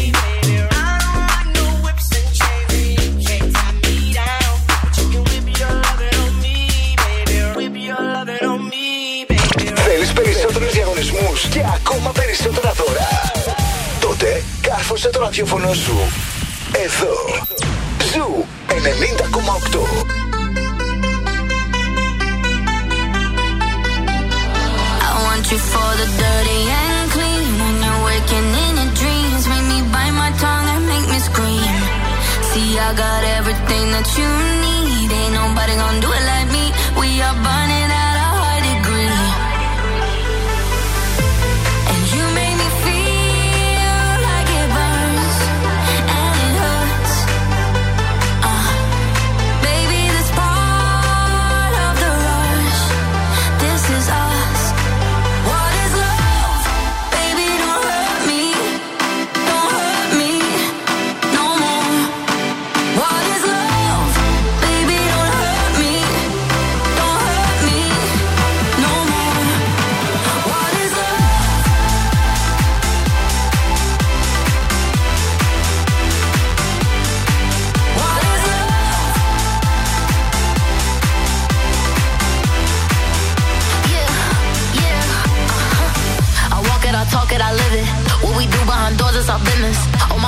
Διαγωνισμούς και ακόμα περισσότερα δώρα. Τότε κάρφωσε το ραδιόφωνο σου. Εδώ. Ζου 90,8. I want you for the dirty and clean. When you're waking in your dreams, make me bite my tongue and make me scream. See, I got everything that you need. Ain't nobody gonna do it like me. We are burning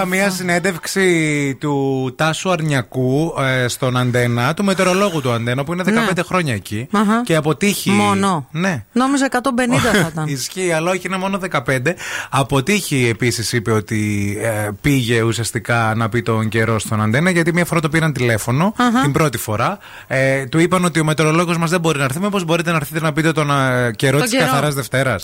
Έβλεπα μια συνέντευξη του Τάσου Αρνιακού ε, στον Αντένα, του μετεωρολόγου του Αντένα, που είναι 15 Ναι. χρόνια εκεί. Αχα. Και αποτύχει. Μόνο. Ναι. Νόμιζα 150 θα ήταν. Ισχύει, αλλά όχι, είναι μόνο 15. Αποτύχει επίσης, είπε ότι ε, πήγε ουσιαστικά να πει τον καιρό στον Αντένα, γιατί μία φορά το πήραν τηλέφωνο, Αχα. την πρώτη φορά. Ε, του είπαν ότι ο μετεωρολόγος μας δεν μπορεί να έρθει. Μήπως μπορείτε να έρθετε να πείτε τον ε, καιρό Τον της καιρό. καθαρά Δευτέρα.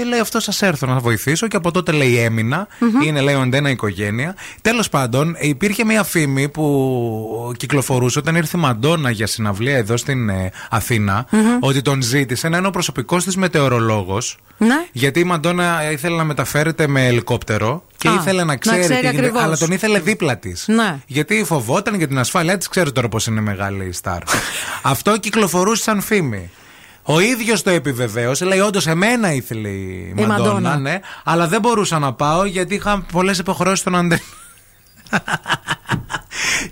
Α. Και λέει αυτό σας έρθω να βοηθήσω και από τότε λέει έμεινα. Μμμ. Είναι λέει ο Αντένα οικογένεια. Τέλος πάντων, υπήρχε μια φήμη που κυκλοφορούσε όταν ήρθε η Μαντόνα για συναυλία εδώ στην ε, αθηνα Μμμ. ότι τον ζήτησε να είναι ο προσωπικός της μετεωρολόγος. Ναι. Γιατί η Μαντόνα ήθελε να μεταφέρεται με ελικόπτερο και Α, ήθελε να να ξέρει, ξέρει τι γίνεται, ακριβώς. αλλά τον ήθελε δίπλα της. Ναι. Γιατί φοβόταν για την ασφάλειά της, ξέρει τώρα πώς είναι μεγάλη η στάρ. Αυτό κυκλοφορούσε σαν φήμη. Ο ίδιος το επιβεβαίωσε. Λέει: Όντως, εμένα ήθελε η, Η Μαντόνα, Μαντόνα. ναι, αλλά δεν μπορούσα να πάω γιατί είχα πολλές υποχρεώσεις στον Αντένα.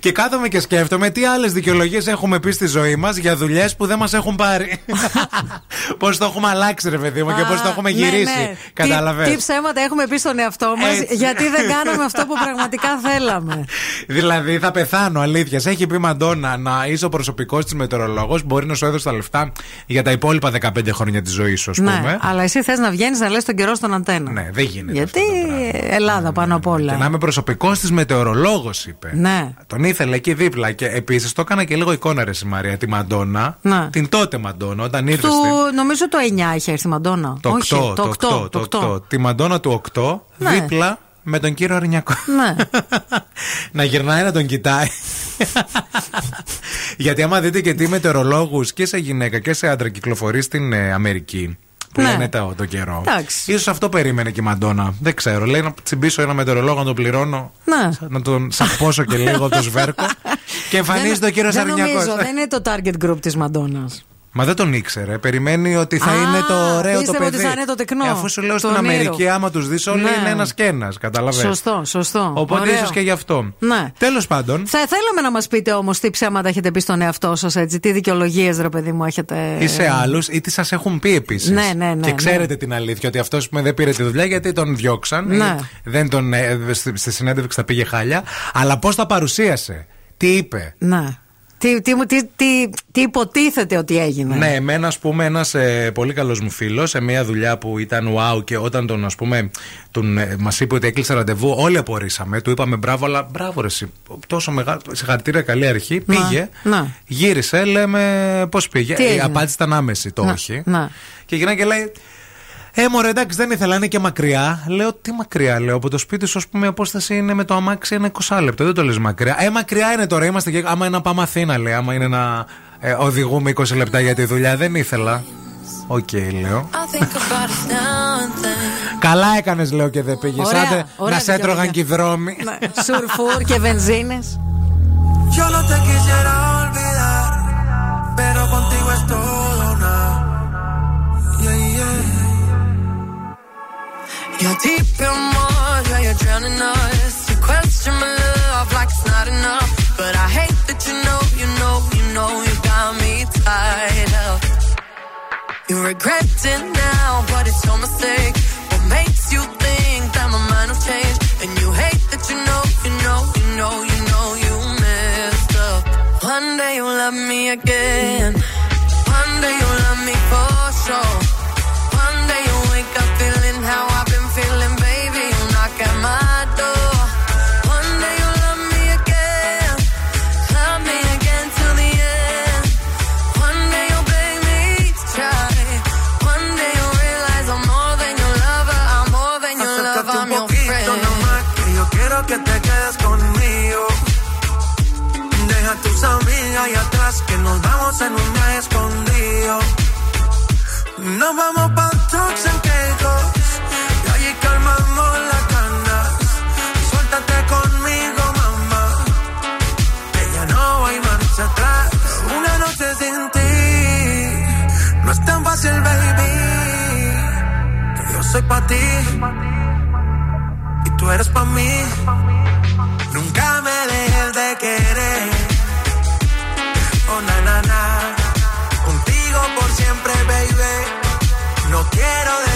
Και κάθομαι και σκέφτομαι τι άλλες δικαιολογίες έχουμε πει στη ζωή μας για δουλειές που δεν μας έχουν πάρει. πώς το έχουμε αλλάξει, ρε παιδί μου, και πώς το έχουμε ναι, γυρίσει. ναι. Κατάλαβες; Τι, τι ψέματα έχουμε πει στον εαυτό μας, Έτσι. γιατί δεν κάναμε αυτό που πραγματικά θέλαμε. Δηλαδή θα πεθάνω, αλήθειας. Σε έχει πει η Μαντόνα να είσαι ο προσωπικός της μετεωρολόγος. Μπορεί να σου έδωσε τα λεφτά για τα υπόλοιπα 15 χρόνια της ζωής σου, ας Ναι, πούμε. αλλά εσύ θες να βγαίνεις να λες τον καιρό στον αντένα. Ναι, δεν γίνεται. Γιατί Ελλάδα πάνω απ' όλα. Και να είμαι προσωπικός της μετεωρολόγος, είπε. Ναι. Τον ήθελε εκεί δίπλα. Και επίσης το έκανα και λίγο εικόνα, ρε η Μαρία, τη Μαντόνα. Ναι. Την τότε Μαντόνα, όταν ήρθε. Του, στην- νομίζω το 9 είχε έρθει η Μαντόνα. Το 8, Όχι, το 8, το 8. Τη Μαντόνα του 8, Ναι. δίπλα με τον κύριο Αρνιακό. Ναι. να γυρνάει να τον κοιτάει. Γιατί άμα δείτε και τι μετεωρολόγους και σε γυναίκα και σε άντρα κυκλοφορεί στην ε, Αμερική, που Ναι. λένε το, το καιρό. Εντάξει. Ίσως αυτό περίμενε και η Μαντόνα. Δεν ξέρω. Λέει να τσιμπήσω ένα μετεωρολόγο να τον πληρώνω. Ναι. Να τον σαπώσω και λίγο το σβέρκο. και εμφανίζεται ο κύριος Δεν Αρνιακός. νομίζω, δεν είναι το target group της Μαντόνα. Μα δεν τον ήξερε. Περιμένει ότι θα Α, είναι το ωραίο το πίστευε παιδί. ότι θα είναι το τεκνό. Ε, αφού σου λέω Το στην όνειρο. Αμερική, άμα τους δεις όλοι Ναι. είναι ένας και ένα. Καταλαβαίνετε. Σωστό, σωστό. Οπότε Ωραίο. ίσως και γι' αυτό. Ναι. Τέλος πάντων, Θα θέλαμε να μας πείτε όμως τι ψέματα έχετε πει στον εαυτό σας, έτσι. Τι δικαιολογίες, ρε παιδί μου, έχετε. ή σε άλλους ή τι σας έχουν πει επίσης. Ναι, ναι, ναι, Και ναι. ξέρετε την αλήθεια ότι αυτός δεν πήρε τη δουλειά γιατί τον διώξαν. ή Ναι. Δεν τον, ε, στη, στη συνέντευξη τα πήγε χάλια. Αλλά πώς τα παρουσίασε. Τι είπε. Ναι. Τι, τι, τι, τι, τι υποτίθεται ότι έγινε; Ναι, εμένα, ας πούμε, ένας πολύ καλός μου φίλος σε μια δουλειά που ήταν wow και όταν τον, ας πούμε, τον, ε, μας είπε ότι έκλεισε ραντεβού, όλοι απορρίσαμε. Του είπαμε μπράβο, αλλά μπράβο, ρε, εσύ, τόσο μεγάλο. Συγχαρητήρια, καλή αρχή. Να, Πήγε, να. γύρισε, λέμε πώς πήγε. Τι Η έγινε; απάντηση ήταν άμεση, το Να, όχι. να. Και γυρνάει και λέει. Ε, μωρέ, εντάξει, δεν ήθελα, είναι και μακριά. Λέω, τι μακριά, λέω. Από το σπίτι σου, ας πούμε, η απόσταση είναι με το αμάξι ένα 20 λεπτό. Δεν το λες μακριά. Ε, μακριά είναι τώρα, είμαστε και. Άμα είναι να πάμε Αθήνα, λέει. Άμα είναι να ε, οδηγούμε 20 λεπτά για τη δουλειά, δεν ήθελα. Οκ, λέω. I think about us now and then. Καλά έκανες, λέω και δεν πήγες. Ωραία, Άντε ωραία να σε έτρωγαν δικαιολογία. και οι δρόμοι. Ναι. Σουρφούρ και βενζίνες. Yo no te quisiera You're deep in water, yeah, you're drowning us. You question my love like it's not enough. But I hate that you know, you know, you know, you got me tied up. You regret it now, but it's your mistake. What makes you think that my mind will change? And you hate that you know, you know, you know, you know, you messed up. One day you'll love me again. One day you'll love me for sure. Vamos en un viaje escondido. Nos vamos pa' trucks en Caicos, y allí calmamos las ganas. Suéltate conmigo, mamá, que ya no hay marcha atrás. Una noche sin ti, no es tan fácil, baby. Que yo soy pa' ti y tú eres pa' mí. No quiero dejarte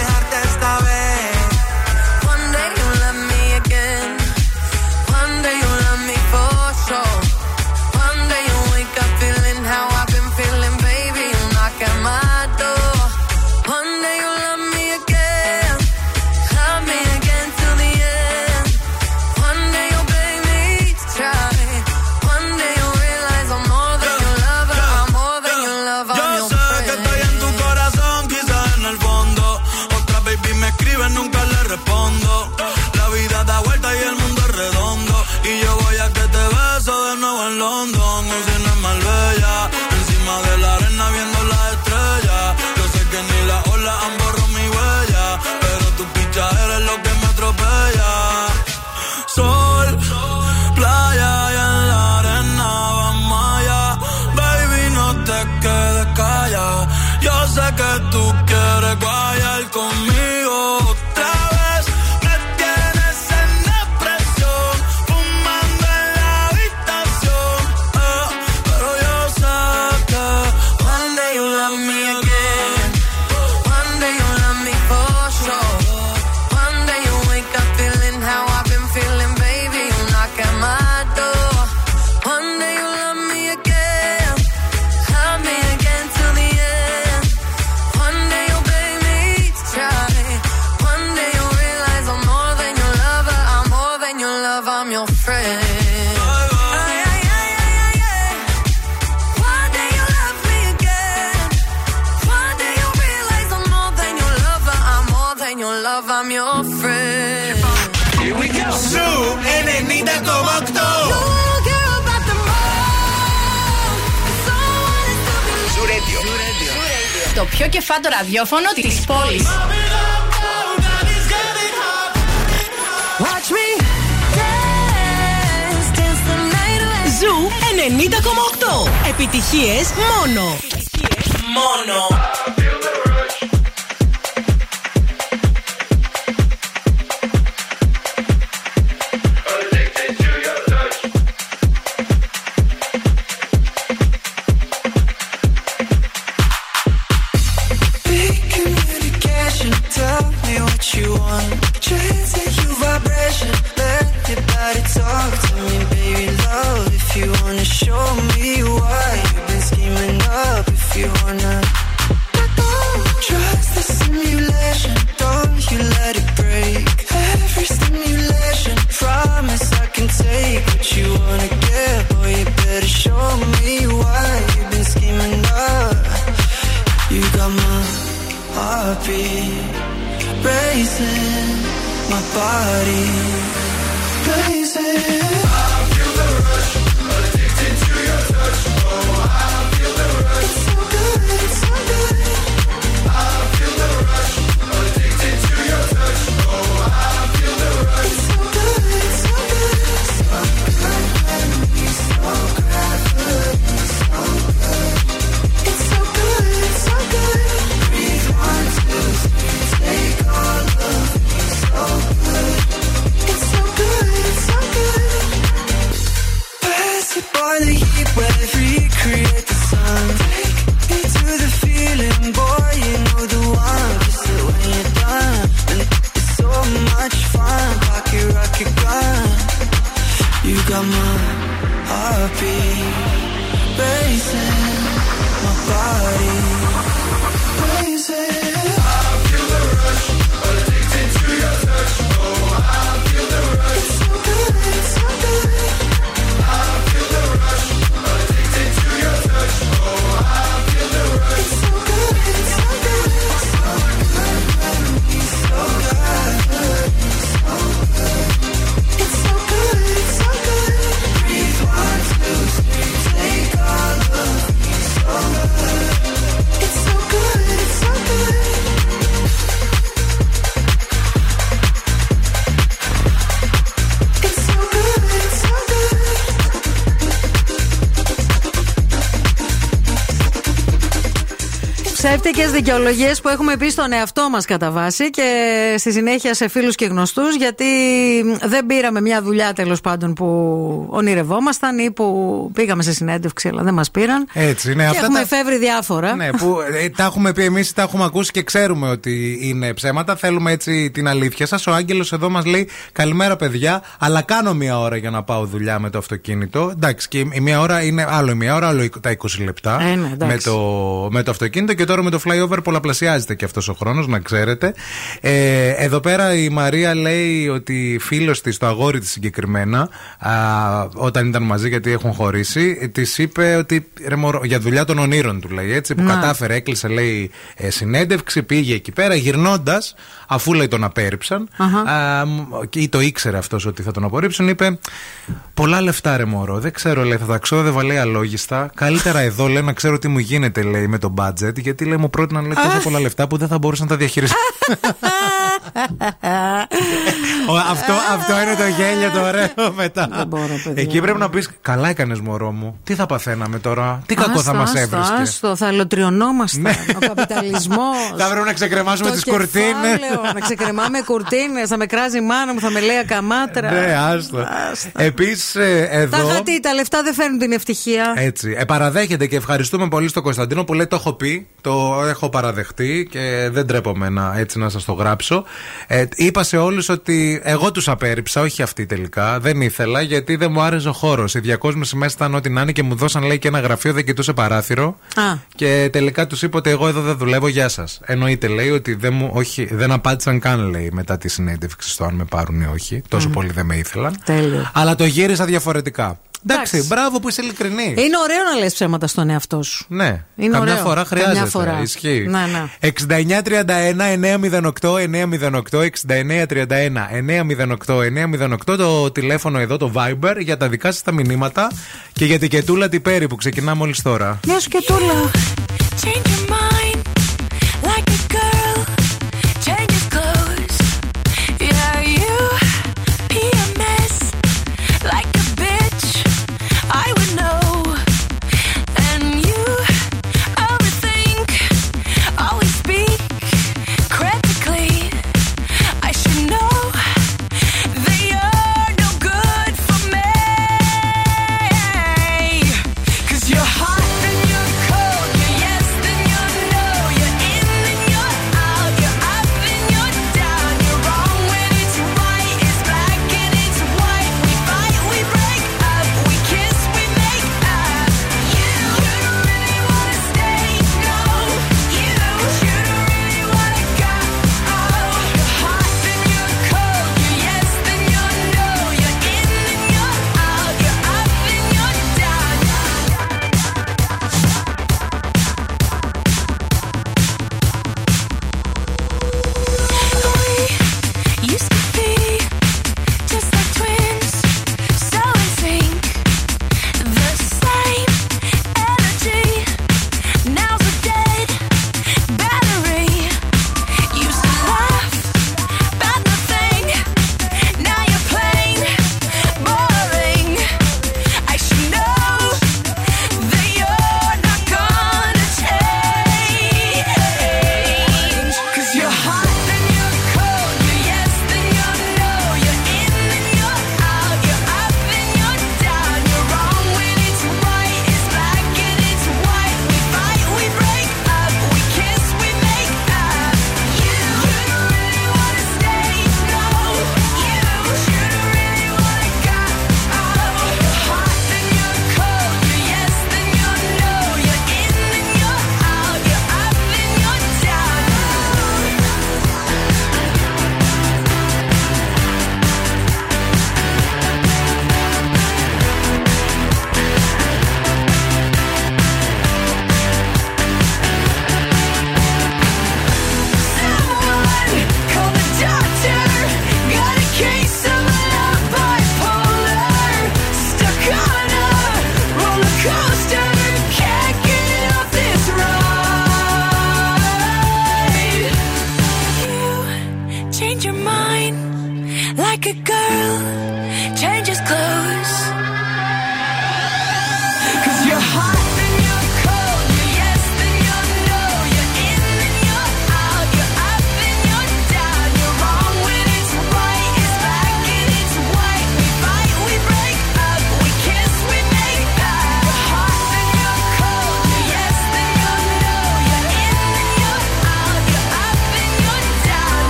πιο κεφάτο ραδιόφωνο της πόλης. Watch me dance, dance the night away. Ζου 90,8. Επιτυχίες μόνο. Μόνο. Tell me what you want. Chasing you vibration, let your body talk to me, baby. Love, if you wanna show me why you've been scheming up, if you wanna. Trust the simulation, don't you let it break. Every stimulation, promise I can take what you wanna get, boy. You better show me why you've been scheming up. You got my heartbeat Raising my body, raising. Ψεύτικε δικαιολογίες που έχουμε πει στον εαυτό μας κατά βάση και στη συνέχεια σε φίλους και γνωστούς, γιατί δεν πήραμε μια δουλειά τέλος πάντων που ονειρευόμασταν ή που πήγαμε σε συνέντευξη, αλλά δεν μας πήραν. Έτσι είναι. Και Αυτά έχουμε τα... εφεύρει διάφορα. Ναι, που ε, τα έχουμε πει εμείς, τα έχουμε ακούσει και ξέρουμε ότι είναι ψέματα. Θέλουμε έτσι την αλήθεια σας. Ο Άγγελος εδώ μας λέει: Καλημέρα, παιδιά, αλλά κάνω μία ώρα για να πάω δουλειά με το αυτοκίνητο. Εντάξει, και η μία ώρα είναι άλλο η μία ώρα, άλλο τα 20 λεπτά Ε, ναι, εντάξει. με, το, με το αυτοκίνητο. Και τώρα με το flyover πολλαπλασιάζεται και αυτός ο χρόνος, να ξέρετε. Ε, εδώ πέρα η Μαρία λέει ότι φίλος της, το αγόρι της συγκεκριμένα, α, όταν ήταν μαζί γιατί έχουν χωρίσει, της είπε ότι ρε, μωρό, για δουλειά των ονείρων του λέει έτσι, που Να. κατάφερε, έκλεισε λέει ε, συνέντευξη, πήγε εκεί πέρα, γυρνώντας, αφού λέει τον απέρριψαν, α, μ, και ή το ήξερε αυτός ότι θα τον απορρίψουν, είπε Πολλά λεφτά ρε μωρό, δεν ξέρω λέει, θα τα ξόδευα λέει αλόγιστα. Καλύτερα εδώ λέει να ξέρω τι μου γίνεται λέει με το budget, γιατί λέει μου πρότειναν λέει τόσο πολλά λεφτά που δεν θα μπορούσα να τα διαχειριστώ. Ο, αυτό, αυτό είναι το γέλιο το ωραίο μετά. Εκεί πρέπει να πεις: Καλά έκανες, μωρό μου. Τι θα παθαίναμε τώρα, τι κακό θα Άστο, μας άστο, έβρισκες; Άστο, θα ελωτριωνόμασταν. Ναι. Ο καπιταλισμός. Θα πρέπει να ξεκρεμάσουμε τις κουρτίνες. Να ξεκρεμάμε κουρτίνες, θα με κράζει η μάνα μου, θα με λέει ακαμάτρα. Ναι, άστο. Επίσης, εδώ. Τα χατή, τα λεφτά δεν φέρνουν την ευτυχία. Έτσι. Ε, παραδέχεται και ευχαριστούμε πολύ στον Κωνσταντίνο που λέει: Το έχω πει, το έχω παραδεχτεί και δεν τρέπομαι να, έτσι να σας το γράψω. Ε, είπα σε όλους ότι εγώ τους απέρριψα, όχι αυτοί τελικά. Δεν ήθελα γιατί δεν μου άρεσε ο χώρος. Οι διακόσμηση μέσα ήταν ό,τι να είναι και μου δώσαν λέει και ένα γραφείο, δεν κοιτούσε παράθυρο. Α, Και τελικά τους είπα ότι εγώ εδώ δεν δουλεύω, γεια σας. Εννοείται, λέει, ότι δεν, μου, όχι, δεν απάντησαν καν, λέει, μετά τη συνέντευξη στο αν με πάρουν ή όχι. Τόσο Μμμ. πολύ δεν με ήθελαν. τέλειο. Αλλά το γύρισα διαφορετικά. Εντάξει, Εντάξει. μπράβο που είσαι ειλικρινής. Είναι ωραίο να λες ψέματα στον εαυτό σου. Ναι, Είναι καμιά ωραίο. φορά Καμιά χρειάζεται. φορά. Ισχύει. Ναι, ναι. 6931-908-908, 6931-908-908 το τηλέφωνο εδώ, το Viber, για τα δικά σας τα μηνύματα και για την Κετούλα Τιπέρη που ξεκινά μόλις τώρα. Γεια σου και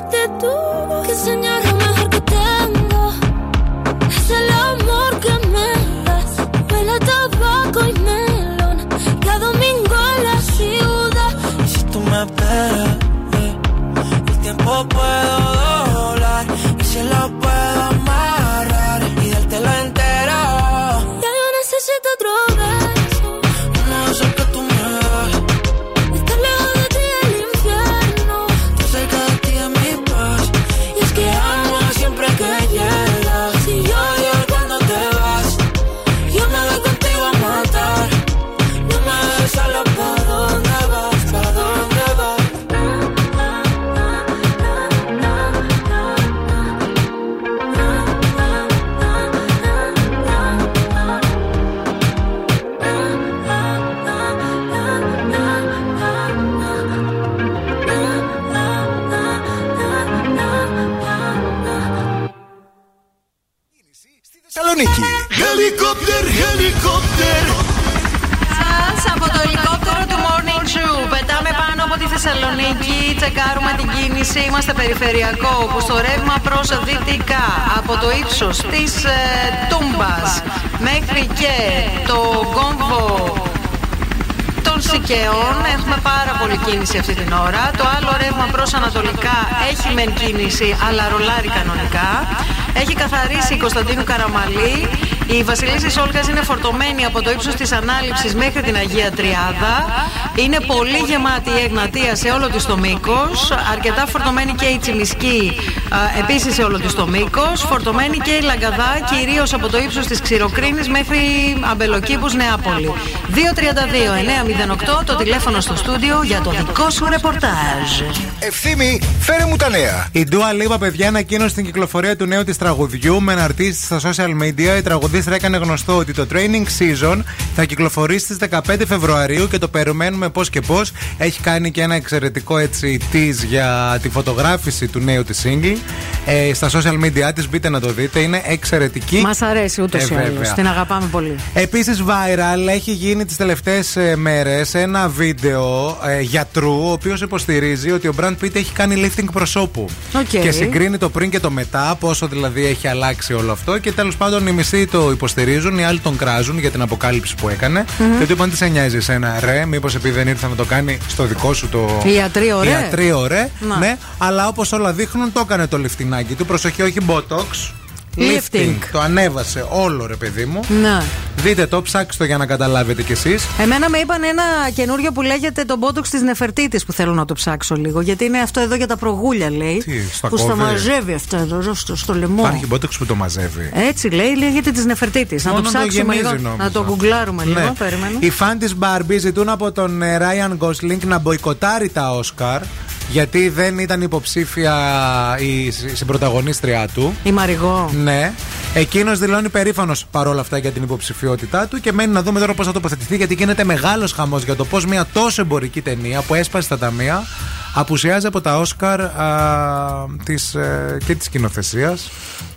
fuiste tú que soñar lo mejor que tengo. Es el amor que me das. Huele a tabaco y melón. Cada domingo en la ciudad. Y si tú me esperas, eh, el tiempo puedo doblar. Y si lo puedo Helicopter, helicopter. Από το ελικόπτερο του Morning Show. Πετάμε πάνω από τη Θεσσαλονίκη, τσεκάρουμε την κίνηση. Είμαστε περιφερειακό, που στο ρεύμα προς δυτικά, από το ύψος της ε, Τούμπας μέχρι και το κόμβο των Σικαίων έχουμε πάρα πολύ κίνηση αυτή την ώρα. Το άλλο ρεύμα προς Ανατολικά έχει μεν κίνηση, αλλά ρολάρει κανονικά. Έχει καθαρίσει η Κωνσταντίνου Καραμαλή. Η Βασιλίση Σόλγα είναι φορτωμένη από το ύψος της ανάληψης μέχρι την Αγία Τριάδα. Είναι πολύ γεμάτη η Εγνατία σε όλο της το μήκος. Αρκετά φορτωμένη και η Τσιμισκή επίσης σε όλο της το μήκος. Φορτωμένη και η Λαγκαδά, κυρίως από το ύψος της Ξηροκρίνης μέχρι Αμπελοκήπους Νεάπολη. 232-908 το τηλέφωνο στο στούντιο για το δικό σου ρεπορτάζ. Ευθύμη, φέρε μου τα νέα. Η Dua Lipa, παιδιά, ανακοίνωσε την κυκλοφορία του νέου της τραγουδιού με αναρτήσει στα social media. Η τραγουδίστρια έκανε γνωστό ότι το training season θα κυκλοφορήσει στις 15 Φεβρουαρίου και το περιμένουμε πώς και πώς. Έχει κάνει και ένα εξαιρετικό έτσι tease για τη φωτογράφηση του νέου της single. Ε, στα social media της, μπείτε να το δείτε. Είναι εξαιρετική. Μας αρέσει ούτως Ε, ή άλλως. βέβαια. Την αγαπάμε πολύ. Επίσης, viral έχει γίνει τις τελευταίες μέρες ένα βίντεο ε, γιατρού, ο οποίος υποστηρίζει ότι ο Brand Pitt έχει κάνει lifting προσώπου. Οκ. Και συγκρίνει το πριν και το μετά, πόσο δηλαδή έχει αλλάξει όλο αυτό. Και τέλος πάντων οι μισοί το υποστηρίζουν, οι άλλοι τον κράζουν για την αποκάλυψη που έκανε. Μμμ. Και του είπαν τι σε νοιάζει εσένα, ρε, μήπως επειδή δεν ήρθε να το κάνει στο δικό σου το. Ιατρείο, ρε. Ιατρείο, ρε. Να. Ναι, αλλά όπως όλα δείχνουν, το έκανε το λιφτινάκι του. Προσοχή, όχι botox. Lifting. Το ανέβασε όλο, ρε παιδί μου. Να. Δείτε το, ψάξτε το για να καταλάβετε κι εσείς. Εμένα με είπαν ένα καινούριο που λέγεται το botox της Νεφερτίτης που θέλω να το ψάξω λίγο. Γιατί είναι αυτό εδώ για τα προγούλια, λέει. Τι, στα που στα κόβει; μαζεύει αυτό εδώ στο, στο λαιμό. Υπάρχει μπότοξ που το μαζεύει. Έτσι λέει, λέγεται της Νεφερτίτης. Να το Μόνο το ψάξουμε γεμίζει, λίγο. νόμιζα. Να το γκουγκλάρουμε λίγο. Ναι. Περιμένω. Οι φαν τη Barbie ζητούν από τον ε, Ryan Gosling να μποϊκοτάρει τα Όσκαρ γιατί δεν ήταν υποψήφια η συ- συμπροταγωνίστρια του. Η Μαριγό. Ναι. Εκείνος δηλώνει περήφανος παρόλα αυτά για την υποψηφιότητά του και μένει να δούμε τώρα πώς θα τοποθετηθεί γιατί γίνεται μεγάλος χαμός για το πώς μια τόσο εμπορική ταινία που έσπασε τα ταμεία απουσιάζει από τα Όσκαρ α, της, ε, και της σκηνοθεσία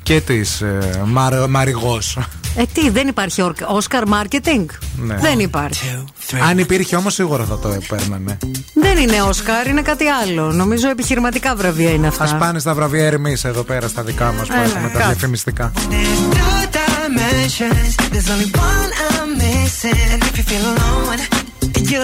και της ε, Μαρ, Μαριγός. Ε, τι, δεν υπάρχει Όσκαρ marketing; Ναι. Δεν υπάρχει. Αν υπήρχε όμως σίγουρα θα το παίρνανε. Δεν είναι Όσκαρ, είναι κάτι άλλο. Νομίζω επιχειρηματικά βραβεία είναι αυτά. Α πάνε στα βραβεία Ερμής εδώ πέρα στα δικά μας που Έλα, έχουμε τα κάτσε. διαφημιστικά. Two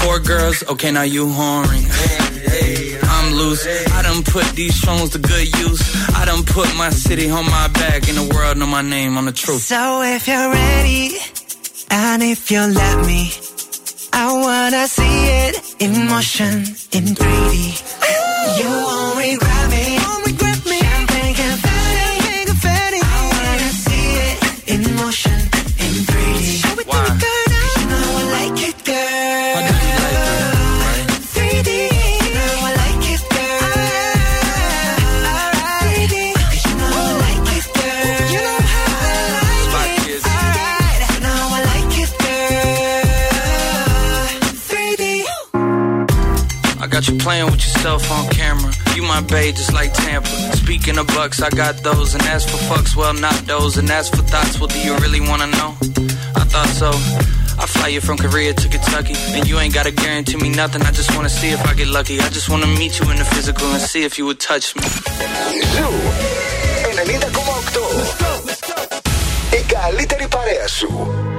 Four girls, okay, now you horny. I'm loose. I done put these phones to good use. I done put my city on my back, and the world know my name on the truth. So if you're ready, and if you let me, I wanna see it in motion, in 3D. You won't regret playing with yourself on camera. You my babe, just like Tampa. Speaking of bucks, I got those. And as for fucks, well, not those. And as for thoughts, well, do you really wanna know? I thought so. I fly you from Korea to Kentucky. And you ain't gotta guarantee me nothing. I just wanna see if I get lucky. I just wanna meet you in the physical and see if you would touch me. Ζου 90,8. Η καλύτερη παρέα σου.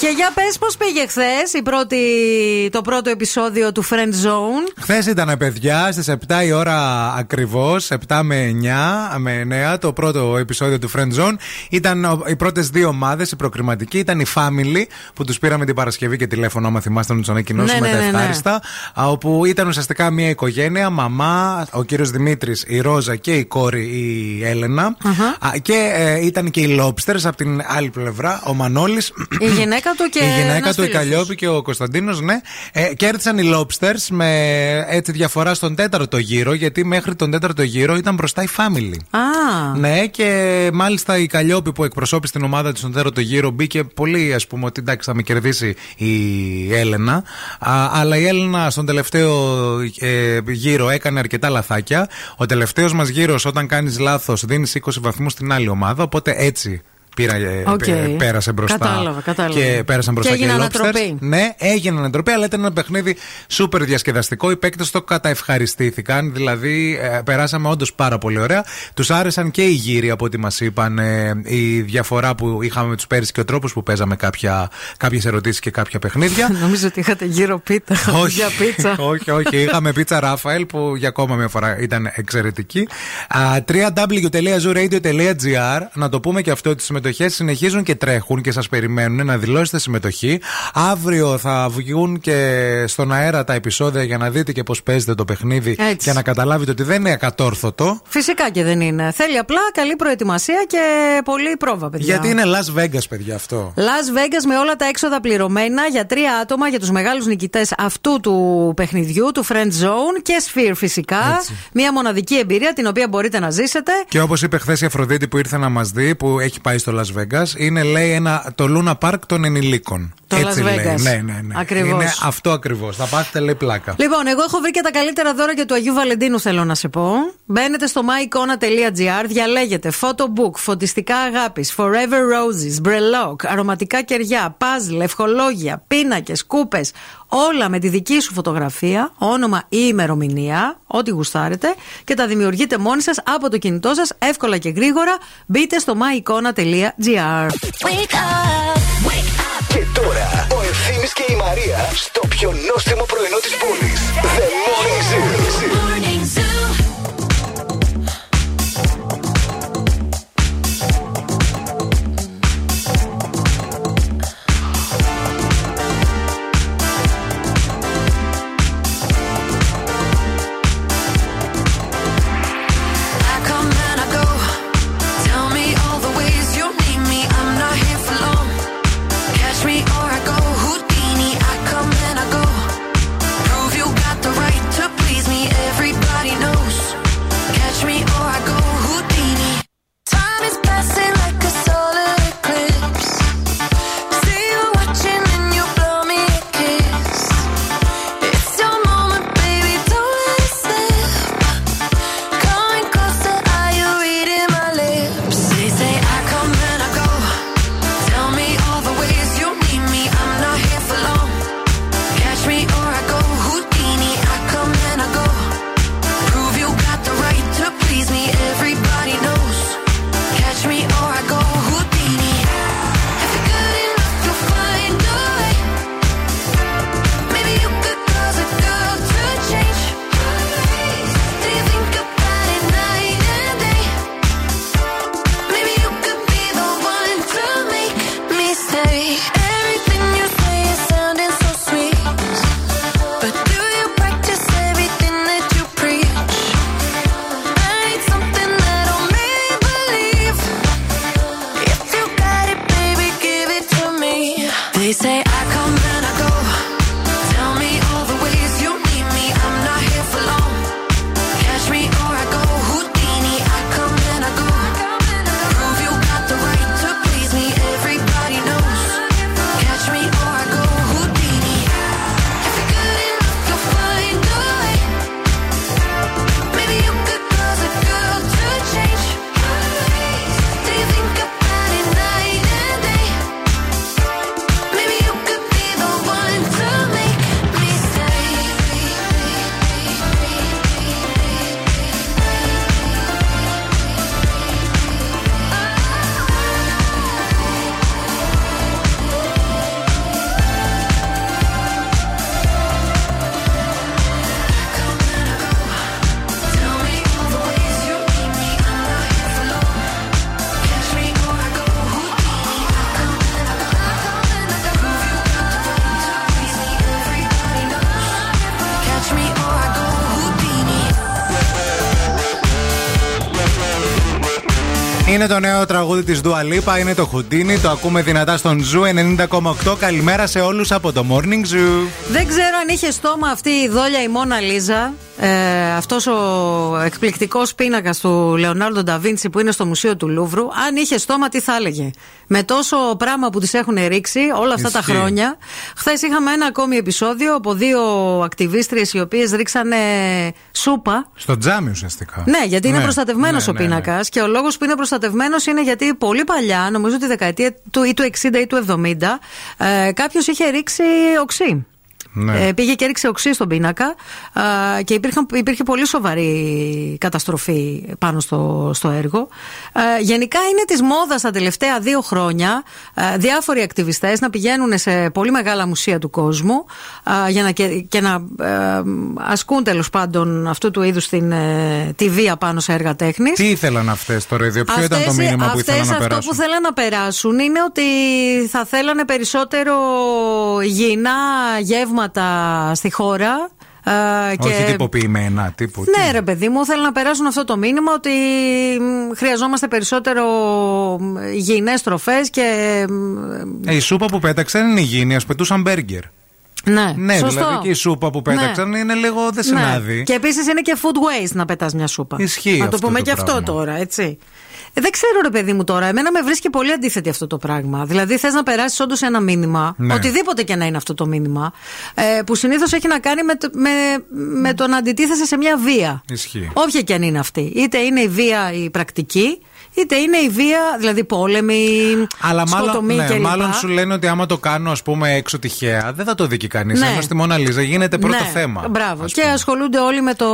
Και για πες πώς πήγε χθες το πρώτο επεισόδιο του Friend Zone. Χθες ήταν παιδιά στις 7 η ώρα ακριβώς, 7 με 9, με 9, το πρώτο επεισόδιο του Friend Zone. Ήταν ο- οι πρώτες δύο ομάδες, η προκριματική, ήταν η Family που τους πήραμε την Παρασκευή και τηλέφωνο, άμα θυμάστε να τους ανακοινώσουμε Ναι, ναι, τα ναι, ναι. ευχάριστα. α, Όπου ήταν ουσιαστικά μια οικογένεια, μαμά, ο κύριος Δημήτρης, η Ρόζα και η κόρη η Έλενα. Α, Και ε, ήταν και οι Lobsters από την άλλη πλευρά, ο Μανώλης. Η γυναίκα του και. Η γυναίκα ένας του, η φίλος Καλλιόπη και ο Κωνσταντίνος, ναι. Ε, κέρδισαν οι Lobsters με έτσι διαφορά στον τέταρτο γύρο, γιατί μέχρι τον τέταρτο γύρο ήταν μπροστά η Family. Α, Ναι, και μάλιστα η Καλλιόπη που εκπροσώπησε την ομάδα της στον τέταρτο γύρο μπήκε πολύ, ας πούμε, ότι εντάξει θα με κερδίσει η Έλενα. Α, αλλά η Έλενα στον τελευταίο ε, γύρο έκανε αρκετά λαθάκια. Ο τελευταίος μας γύρος, όταν κάνεις λάθος, δίνεις 20 βαθμούς στην άλλη ομάδα. Οπότε έτσι. Πήρα, ε, Οκ. πέ- πέρασε μπροστά. Κατάλαβα, κατάλαβα. Και πέρασαν μπροστά Και και, έγινε οι Lobsters. ανατροπή. Ναι, έγινε ανατροπή, αλλά ήταν ένα παιχνίδι σούπερ διασκεδαστικό. Οι παίκτες το καταευχαριστήθηκαν. Δηλαδή, ε, περάσαμε όντως πάρα πολύ ωραία. Τους άρεσαν και οι γύροι από ό,τι μας είπαν. ε, η διαφορά που είχαμε με τους πέρυσι και ο τρόπος που παίζαμε κάποιες ερωτήσεις και κάποια παιχνίδια. Νομίζω ότι είχατε γύρω πίτα. όχι, Για πίτσα. όχι, όχι. Είχαμε πίτσα Ράφαελ που για ακόμα μια φορά ήταν εξαιρετική. Α, www.zooradio.gr Να το πούμε και αυτό ότι οι συμμετοχές συνεχίζουν και τρέχουν και σας περιμένουν να δηλώσετε συμμετοχή. Αύριο θα βγουν και στον αέρα τα επεισόδια για να δείτε και πώς παίζετε το παιχνίδι Έτσι. και να καταλάβετε ότι δεν είναι ακατόρθωτο. Φυσικά και δεν είναι. Θέλει απλά καλή προετοιμασία και πολλή πρόβα, παιδιά. Γιατί είναι Las Vegas, παιδιά, αυτό. Las Vegas με όλα τα έξοδα πληρωμένα για τρία άτομα για τους μεγάλους νικητές αυτού του παιχνιδιού, του Friend Zone και Sphere φυσικά. Έτσι. Μία μοναδική εμπειρία την οποία μπορείτε να ζήσετε. Και όπως είπε χθες η Αφροδίτη που ήρθε να μας δει, που έχει πάει στο στο Las Vegas. Είναι, λέει, ένα, το Luna Park των ενηλίκων. Το Έτσι Las λέει. Vegas. Ναι, ναι, ναι. Ακριβώς. Είναι αυτό ακριβώς. Θα πάθετε, λέει, πλάκα. Λοιπόν, εγώ έχω βρει και τα καλύτερα δώρα για του Αγίου Βαλεντίνου, θέλω να σε πω. Μπαίνετε στο myicona.gr, διαλέγετε photobook, φωτιστικά αγάπης, forever roses, brelock, αρωματικά κεριά, puzzle, ευχολόγια, πίνακες, κούπες. Όλα με τη δική σου φωτογραφία, όνομα ή ημερομηνία, ό,τι γουστάρετε, και τα δημιουργείτε μόνοι σας από το κινητό σας, εύκολα και γρήγορα. Μπείτε στο myicona.gr. Και τώρα ο Ευθύνη και η Μαρία στο πιο νόστιμο πρωινό της πόλης. The Morning Zoo. Είναι το νέο τραγούδι της Dua Lipa, είναι το Houdini. Το ακούμε δυνατά στον Zoo 90,8. Καλημέρα σε όλους από το Morning Zoo. Δεν ξέρω αν είχε στόμα αυτή η δόλια η Μόνα Λίζα. Ε, Αυτός ο εκπληκτικός πίνακας του Λεωνάρντο Νταβίντσι που είναι στο Μουσείο του Λούβρου. Αν είχε στόμα, τι θα έλεγε; Με τόσο πράγμα που τη έχουν ρίξει όλα αυτά τα Ισχύει. χρόνια. Χθες είχαμε ένα ακόμη επεισόδιο από δύο ακτιβίστριες οι οποίες ρίξανε σούπα Στο τζάμι ουσιαστικά. ναι, γιατί είναι Ναι, προστατευμένος ναι, ο ναι, πίνακας. Και ο λόγος που είναι προστατευμένος είναι γιατί πολύ παλιά, νομίζω τη δεκαετία του ή του 60 ή του 70, ε, κάποιος είχε ρίξει οξύ. Ναι. Ε, πήγε και έριξε οξύ στον πίνακα ε, και υπήρχαν, υπήρχε πολύ σοβαρή καταστροφή πάνω στο, στο έργο. Ε, γενικά είναι της μόδας τα τελευταία δύο χρόνια ε, διάφοροι ακτιβιστές να πηγαίνουν σε πολύ μεγάλα μουσεία του κόσμου ε, για να, και, και να ε, ασκούν τέλος πάντων αυτού του είδους την, ε, τη βία πάνω σε έργα τέχνης. Τι ήθελαν αυτές τώρα, ίδιο, ποιο ήταν το Αυτές- μήνυμα που αυτές ήθελαν να αυτό περάσουν; που θέλαν να περάσουν είναι ότι θα θέλανε περισσότερο υγιεινά γεύματα στη χώρα. ε, Όχι τυποποιημένα, τύπου. Ναι, ρε παιδί μου, θέλουν να περάσουν αυτό το μήνυμα ότι μ, χρειαζόμαστε περισσότερο υγιεινές τροφές και. μ, Ε, η σούπα που πέταξαν είναι υγιεινή, ας πετούσαν μπέργκερ. Ναι, Ναι, σωστό. δηλαδή και η σούπα που πέταξαν Ναι. είναι λίγο δεν συνάδει. Και επίσης είναι και food waste να πετάς μια σούπα. Ισχύει Να το αυτό πούμε το και αυτό πράγμα. τώρα, έτσι. Ε, δεν ξέρω, ρε παιδί μου τώρα. Εμένα με βρίσκει πολύ αντίθετη αυτό το πράγμα. Δηλαδή, θες να περάσεις όντως ένα μήνυμα, Ναι. οτιδήποτε και να είναι αυτό το μήνυμα, ε, που συνήθως έχει να κάνει με, το- με, με το να αντιτίθεσαι σε μια βία. Ισχύει. Όποια και αν είναι αυτή. Είτε είναι η βία η πρακτική, είτε είναι η βία, δηλαδή πόλεμη, Αλλά μάλλον, σκοτωμή ναι, κλπ. μάλλον σου λένε ότι άμα το κάνω, ας πούμε, έξω τυχαία, δεν θα το δει και κανείς. Ναι. Ενώ στη Μόνα Λίζα γίνεται πρώτο Ναι, θέμα. Μπράβο. Και ασχολούνται όλοι με το,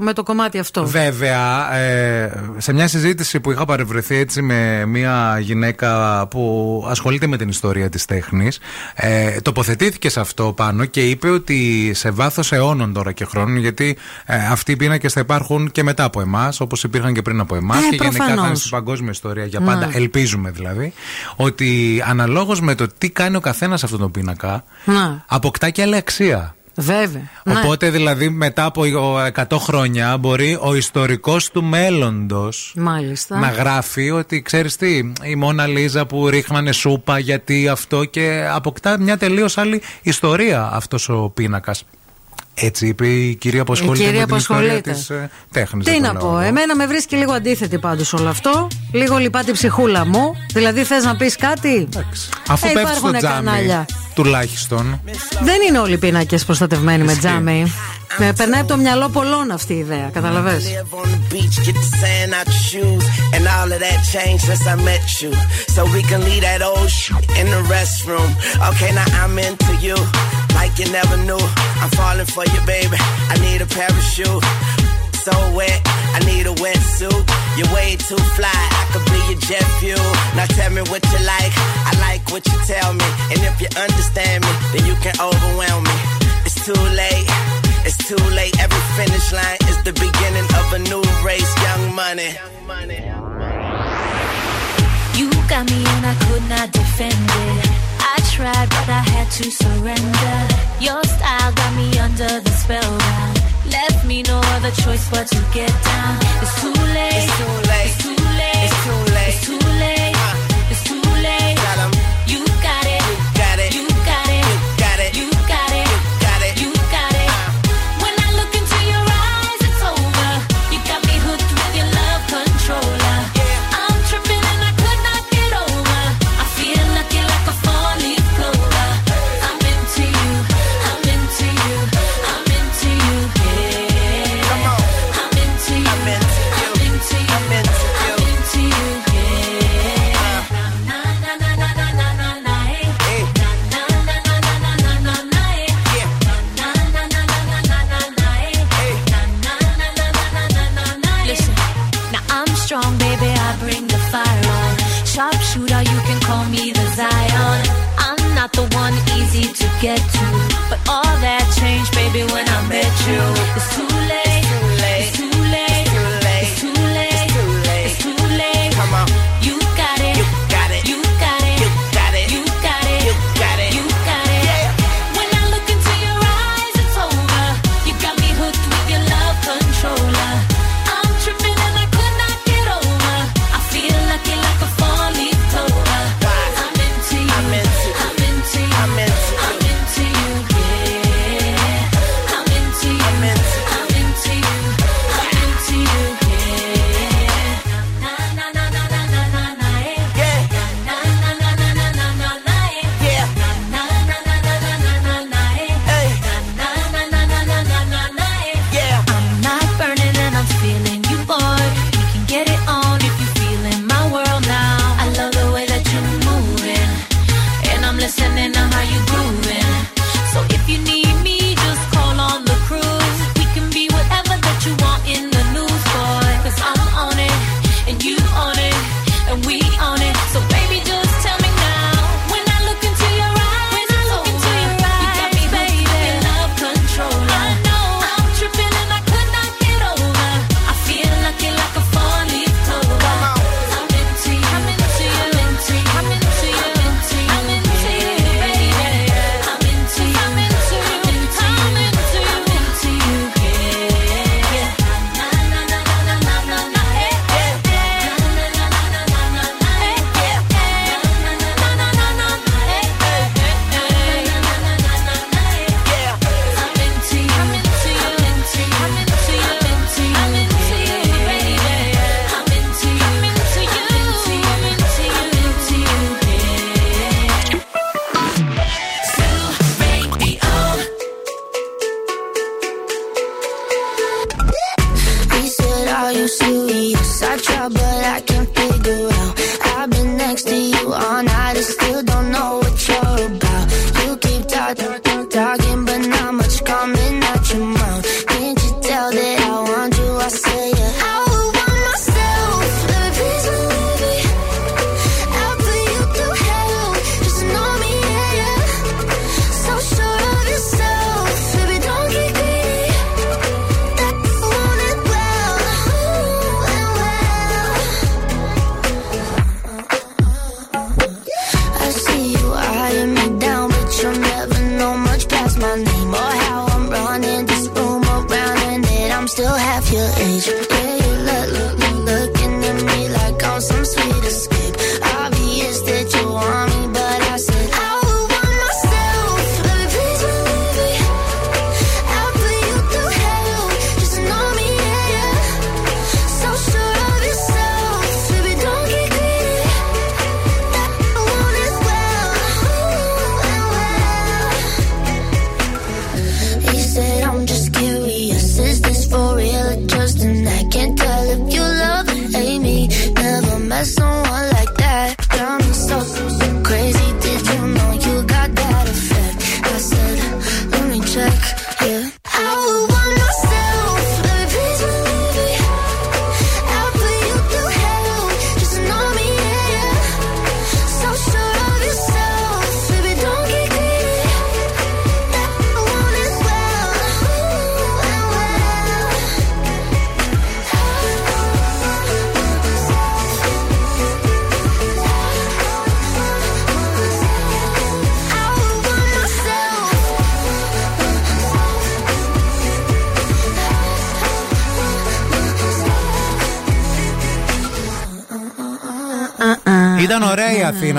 με το κομμάτι αυτό. Βέβαια, ε, σε μια συζήτηση που είχα παρευρεθεί έτσι με μια γυναίκα που ασχολείται με την ιστορία της τέχνης ε, τοποθετήθηκε σε αυτό πάνω και είπε ότι σε βάθος αιώνων τώρα και χρόνων γιατί ε, αυτοί οι πίνακες θα υπάρχουν και μετά από εμάς όπως υπήρχαν και πριν από εμάς Ε, και γενικά θα είναι προφανώς. Στην παγκόσμια ιστορία για Ναι. πάντα, ελπίζουμε δηλαδή ότι αναλόγως με το τι κάνει ο καθένας αυτόν τον πίνακα Να, αποκτά και άλλη αξία. βέβαια. Ναι. Οπότε δηλαδή μετά από 100 χρόνια μπορεί ο ιστορικός του μέλλοντος Μάλιστα. να γράφει ότι ξέρεις τι, η Μόνα Λίζα που ρίχνανε σούπα γιατί αυτό και αποκτά μια τελείως άλλη ιστορία αυτός ο πίνακας. Έτσι είπε η κυρία που Η ασχολείται κυρία με την που ιστορία ασχολείται. της ε, τέχνης. Τι δεν το να λέω πω, εγώ. εμένα με βρίσκει λίγο αντίθετη πάντως όλο αυτό. Λίγο λυπά την ψυχούλα μου. Δηλαδή θες να πεις κάτι; Αφού Ε, πέφτεις στο υπάρχουνε τζάμι, κανάλια τουλάχιστον. Δεν είναι όλοι οι πίνακες προστατευμένοι με τζάμι. Με περνάει από το μυαλό πολλών αυτή η ιδέα, καταλαβες; Like you never You're way too fly, I could be your jet fuel. Now tell me what you like, I like what you tell me. And if you understand me, then you can overwhelm me. It's too late. It's too late. Every finish line is the beginning of a new race. Young money. You got me and I could not defend it. I tried, but I had to surrender. Your style got me under the spellbound. Left me no other choice but to get down. It's too late. It's too late. It's too one easy to get to, but all that changed, baby, when I met you. It's too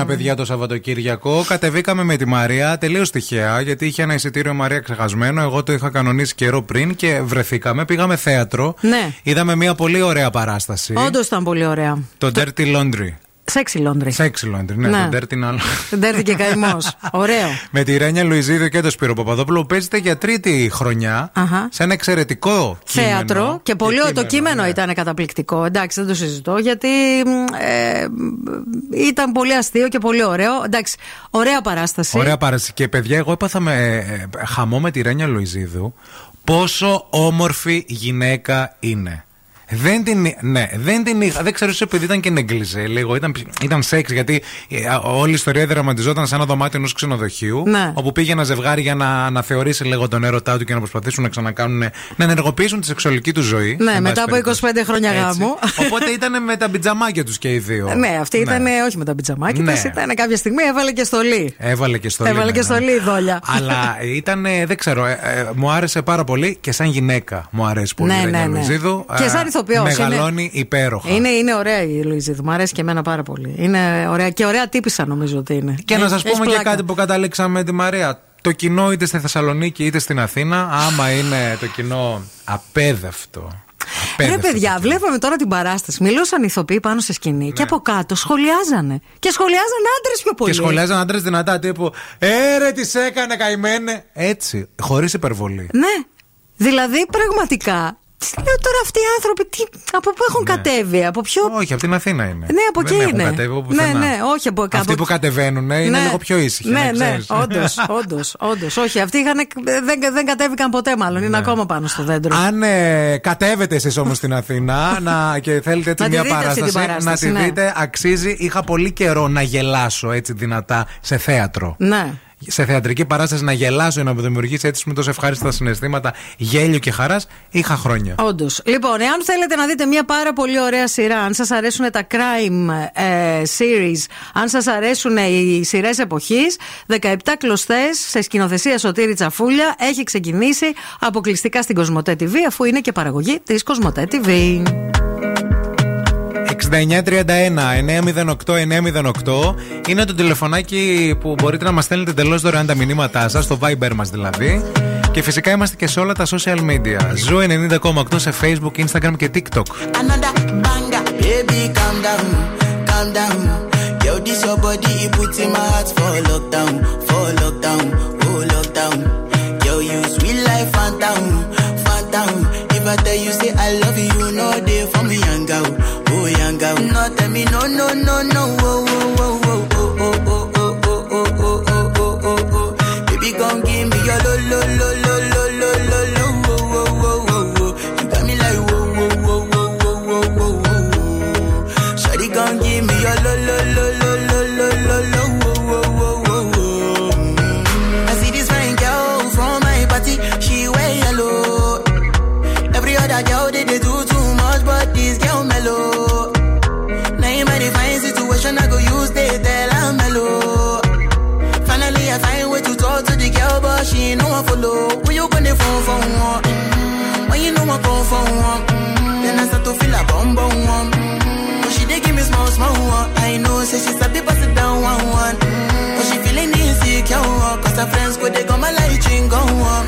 Αθήνα, παιδιά, το Σαββατοκύριακο. Κατεβήκαμε με τη Μαρία τελείως τυχαία, γιατί είχε ένα εισιτήριο Μαρία ξεχασμένο. Εγώ το είχα κανονίσει καιρό πριν και βρεθήκαμε. Πήγαμε θέατρο. Ναι. Είδαμε μια πολύ ωραία παράσταση. Όντως ήταν πολύ ωραία. Το Dirty Laundry. Σεξι Λόντρι. Sexy Laundry, ναι, Ναι. το Dirty είναι άλλο. Δεν έρθει και καημός. Ωραίο. Με τη Ρένια Λουιζίδη και τον Σπύρο Παπαδόπουλο που παίζετε για τρίτη χρονιά Αχα. σε ένα εξαιρετικό Θέατρο κείμενο. και πολύ ωραίο. Το κείμενο, κείμενο ναι. ήταν καταπληκτικό. Εντάξει, δεν το συζητώ γιατί μ, ε, ήταν πολύ αστείο και πολύ ωραίο. Εντάξει, ωραία παράσταση. Ωραία παράσταση. Και παιδιά, εγώ έπαθα με, ε, χαμό με τη Ρένια Λουιζίδου πόσο όμορφη γυναίκα είναι. Δεν την, ναι, δεν την είχα. Δεν ξέρω, ίσως επειδή ήταν και νεγκλιζέ λίγο. Ήταν, ήταν σεξ, γιατί ε, α, όλη η ιστορία δραματιζόταν σε ένα δωμάτιο ενός ξενοδοχείου. Ναι. Όπου πήγε ένα ζευγάρι για να αναθεωρήσει λίγο τον έρωτά του και να προσπαθήσουν να ξανακάνουν. να ενεργοποιήσουν τη σεξουαλική του ζωή. Ναι, εν μετά πάση από 25 περιπτώσει. χρόνια Έτσι. γάμου. Οπότε ήταν με τα πιτζαμάκια τους και οι δύο. Ναι, αυτή ήταν όχι με τα πιτζαμάκια Ναι. της, ήταν κάποια στιγμή έβαλε και στολή. Έβαλε και στο Έβαλε και στολή η δόλια. Αλλά ήταν, δεν ξέρω, ε, ε, μου άρεσε πάρα πολύ και σαν γυναίκα μου αρέσει πολύ Ναι, η Ρένια ναι, ναι. Λουιζίδου. Και Ε, σαν ηθοποιός, Μεγαλώνει υπέροχα. Είναι, είναι ωραία η Λουιζίδου. Μου αρέσει και εμένα πάρα πολύ. Είναι ωραία και ωραία τύπησα νομίζω ότι είναι. Και να Έχει- σας έχει πούμε και πλάκα. κάτι που καταλήξαμε με τη Μαρία. Το κοινό είτε στη Θεσσαλονίκη είτε στην Αθήνα, άμα είναι το κοινό απέδευτο. Ρε απέδευτο παιδιά, βλέπαμε τώρα την παράσταση. Μιλούσαν ηθοποιοί πάνω σε σκηνή και από κάτω σχολιάζανε. Και σχολιάζανε άντρες πιο πολύ. Και σχολιάζαν άντρες δυνατά τύπου Έρε, τις έκανε, καημένε. Έτσι, χωρίς υπερβολή. Ναι. Δηλαδή πραγματικά. Τι λέω τώρα αυτοί οι άνθρωποι, τι, από πού έχουν κατέβει, από ποιο. Όχι, από την Αθήνα είναι. Ναι, από Δεν εκεί έχουν είναι. κατέβει από ναι, πουθενά. ναι, όχι από κάπου. Αυτοί που κατεβαίνουν ε, είναι Ναι. λίγο πιο ήσυχοι. Ναι, να ναι, ξέρεις. όντως, όντως, όντως. Όχι, αυτοί είχαν, δεν, δεν κατέβηκαν ποτέ, μάλλον. Ναι. Είναι ακόμα πάνω στο δέντρο. Αν ε, κατέβετε εσείς όμως στην Αθήνα να, και θέλετε έτσι Να τη μια δείτε αυτή την παράσταση, παράσταση, να τη ναι. δείτε, αξίζει. Είχα πολύ καιρό να γελάσω έτσι δυνατά σε θέατρο. Ναι. Σε θεατρική παράσταση να γελάσω, να μου δημιουργήσει έτσι με τόσο ευχάριστα συναισθήματα γέλιο και χαράς, είχα χρόνια. Όντως. Λοιπόν, εάν θέλετε να δείτε μια πάρα πολύ ωραία σειρά, αν σας αρέσουν τα crime ε, series, αν σας αρέσουν οι σειρές εποχής, 17 κλωστές σε σκηνοθεσία Σωτήρη Τσαφούλια έχει ξεκινήσει αποκλειστικά στην Κοσμοτέ TV, αφού είναι και παραγωγή της Κοσμοτέ TV. 6931-908-908 είναι το τηλεφωνάκι που μπορείτε να μας στέλνετε εντελώς δωρεάν τα μηνύματά σας, στο Viber μας δηλαδή. Και φυσικά είμαστε και σε όλα τα social media. Ζου 90,8 σε Facebook, Instagram και TikTok. Another banger, baby, No, tell me no, no, no, no, whoa, whoa, whoa. You phone for one? Mm-hmm. When you know I come for one? Mm-hmm. Then I start to feel a bum bum one. Mm-hmm. But she dey give me small small one. I know, say she sabi pass it down one one. Mm-hmm. But she feeling insecure, one. cause her friends go they go my light ring go on.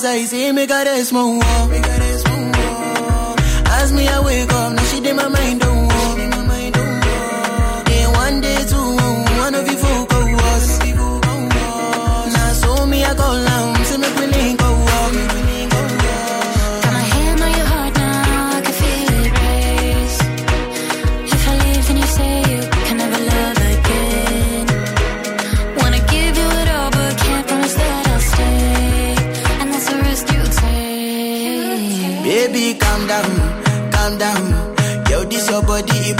cosas y si me As me I wake up.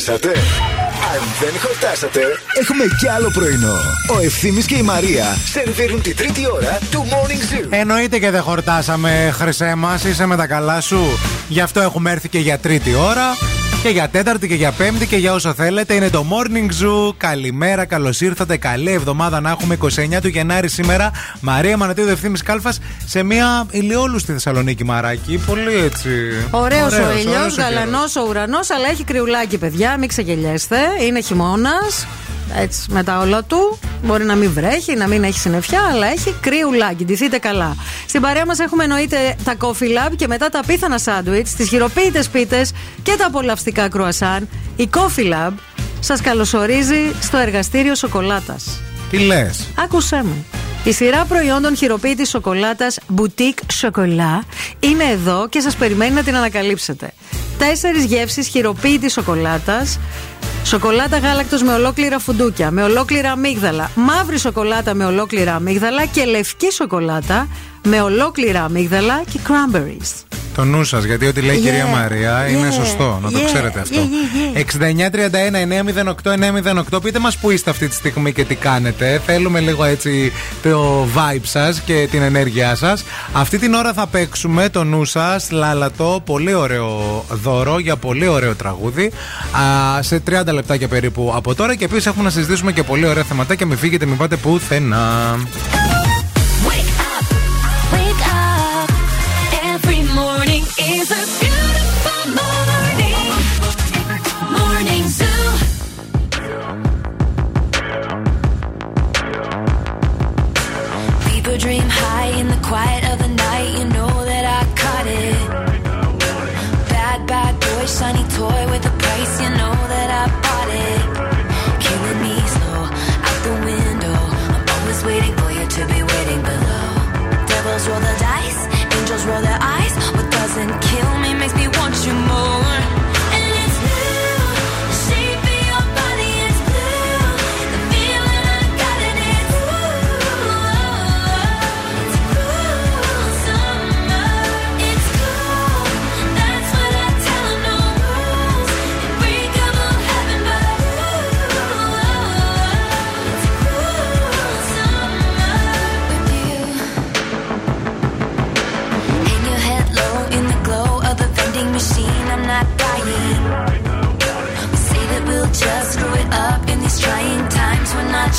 Χορτάσατε. Αν δεν χορτάσατε, έχουμε κι άλλο πρωινό. Ο Ευθύμης και η Μαρία σερβίρουν τη τρίτη ώρα του Morning Zoo. Εννοείται και δεν χορτάσαμε, χρυσέ μας. Είσαι με τα καλά σου. Γι' αυτό έχουμε έρθει και για τρίτη ώρα. Και για τέταρτη και για πέμπτη και για όσο θέλετε. Είναι το Morning Zoo. Καλημέρα, καλώς ήρθατε. Καλή εβδομάδα να έχουμε 29 του Γενάρη σήμερα. Μαρία Μανατίδου Ευθύνη Κάλφας σε μια ηλιόλου στη Θεσσαλονίκη, Μαράκι. Πολύ έτσι. Ωραίος ο ωραίος, ήλιος, ωραίος ο γαλανός ο ουρανός, αλλά έχει κρυουλάκι, παιδιά. Μην ξεγελιέστε. Είναι χειμώνας. Έτσι, με τα όλα του. Μπορεί να μην βρέχει, να μην έχει συννεφιά, αλλά έχει κρύουλάκι. Ντυθείτε καλά. Στην παρέα μας έχουμε εννοείται τα Coffee Lab και μετά τα πίθανα σάντουιτς, τις χειροποίητε πίτες και τα απολαυστικά κρουασάν. Η Coffee Lab σας καλωσορίζει στο εργαστήριο σοκολάτας. Τι λες; Άκουσέ μου. Η σειρά προϊόντων χειροποίητης σοκολάτας Boutique Chocolat είναι εδώ και σας περιμένει να την ανακαλύψετε. Τέσσερις γεύσεις χειροποίητη σοκολάτας. Σοκολάτα γάλακτος με ολόκληρα φουντούκια, με ολόκληρα αμύγδαλα, μαύρη σοκολάτα με ολόκληρα αμύγδαλα και λευκή σοκολάτα με ολόκληρα αμύγδαλα και cranberries. Το νου σας, γιατί ό,τι λέει η Yeah. κυρία Μαρία είναι Yeah. σωστό. Να το Yeah. ξέρετε αυτό. Yeah, 6931-908-908. Πείτε μας που είστε αυτή τη στιγμή και τι κάνετε. Θέλουμε λίγο έτσι το vibe σας και την ενέργειά σας. Αυτή την ώρα θα παίξουμε το νου σας, λάλατο. Πολύ ωραίο δώρο για πολύ ωραίο τραγούδι. Α, σε 30 λεπτάκια περίπου από τώρα. Και επίσης έχουμε να συζητήσουμε και πολύ ωραία θεματάκια. Μην φύγετε, μην πάτε πουθενά.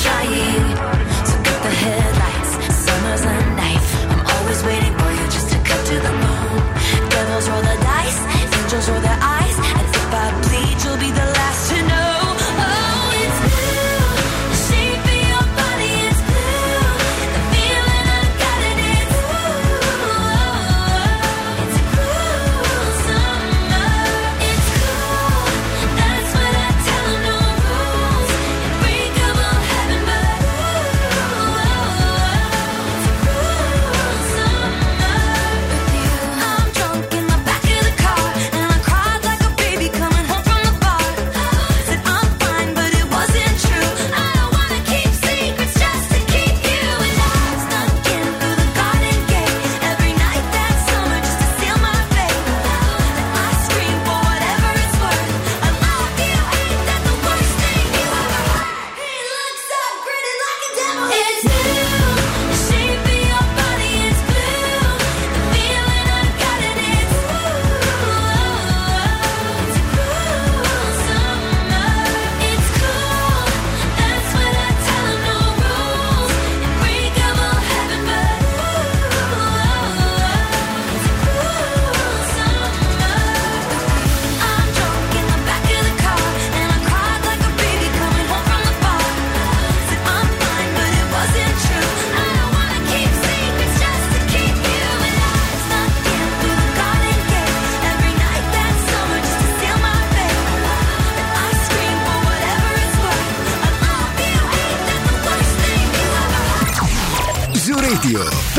Trying.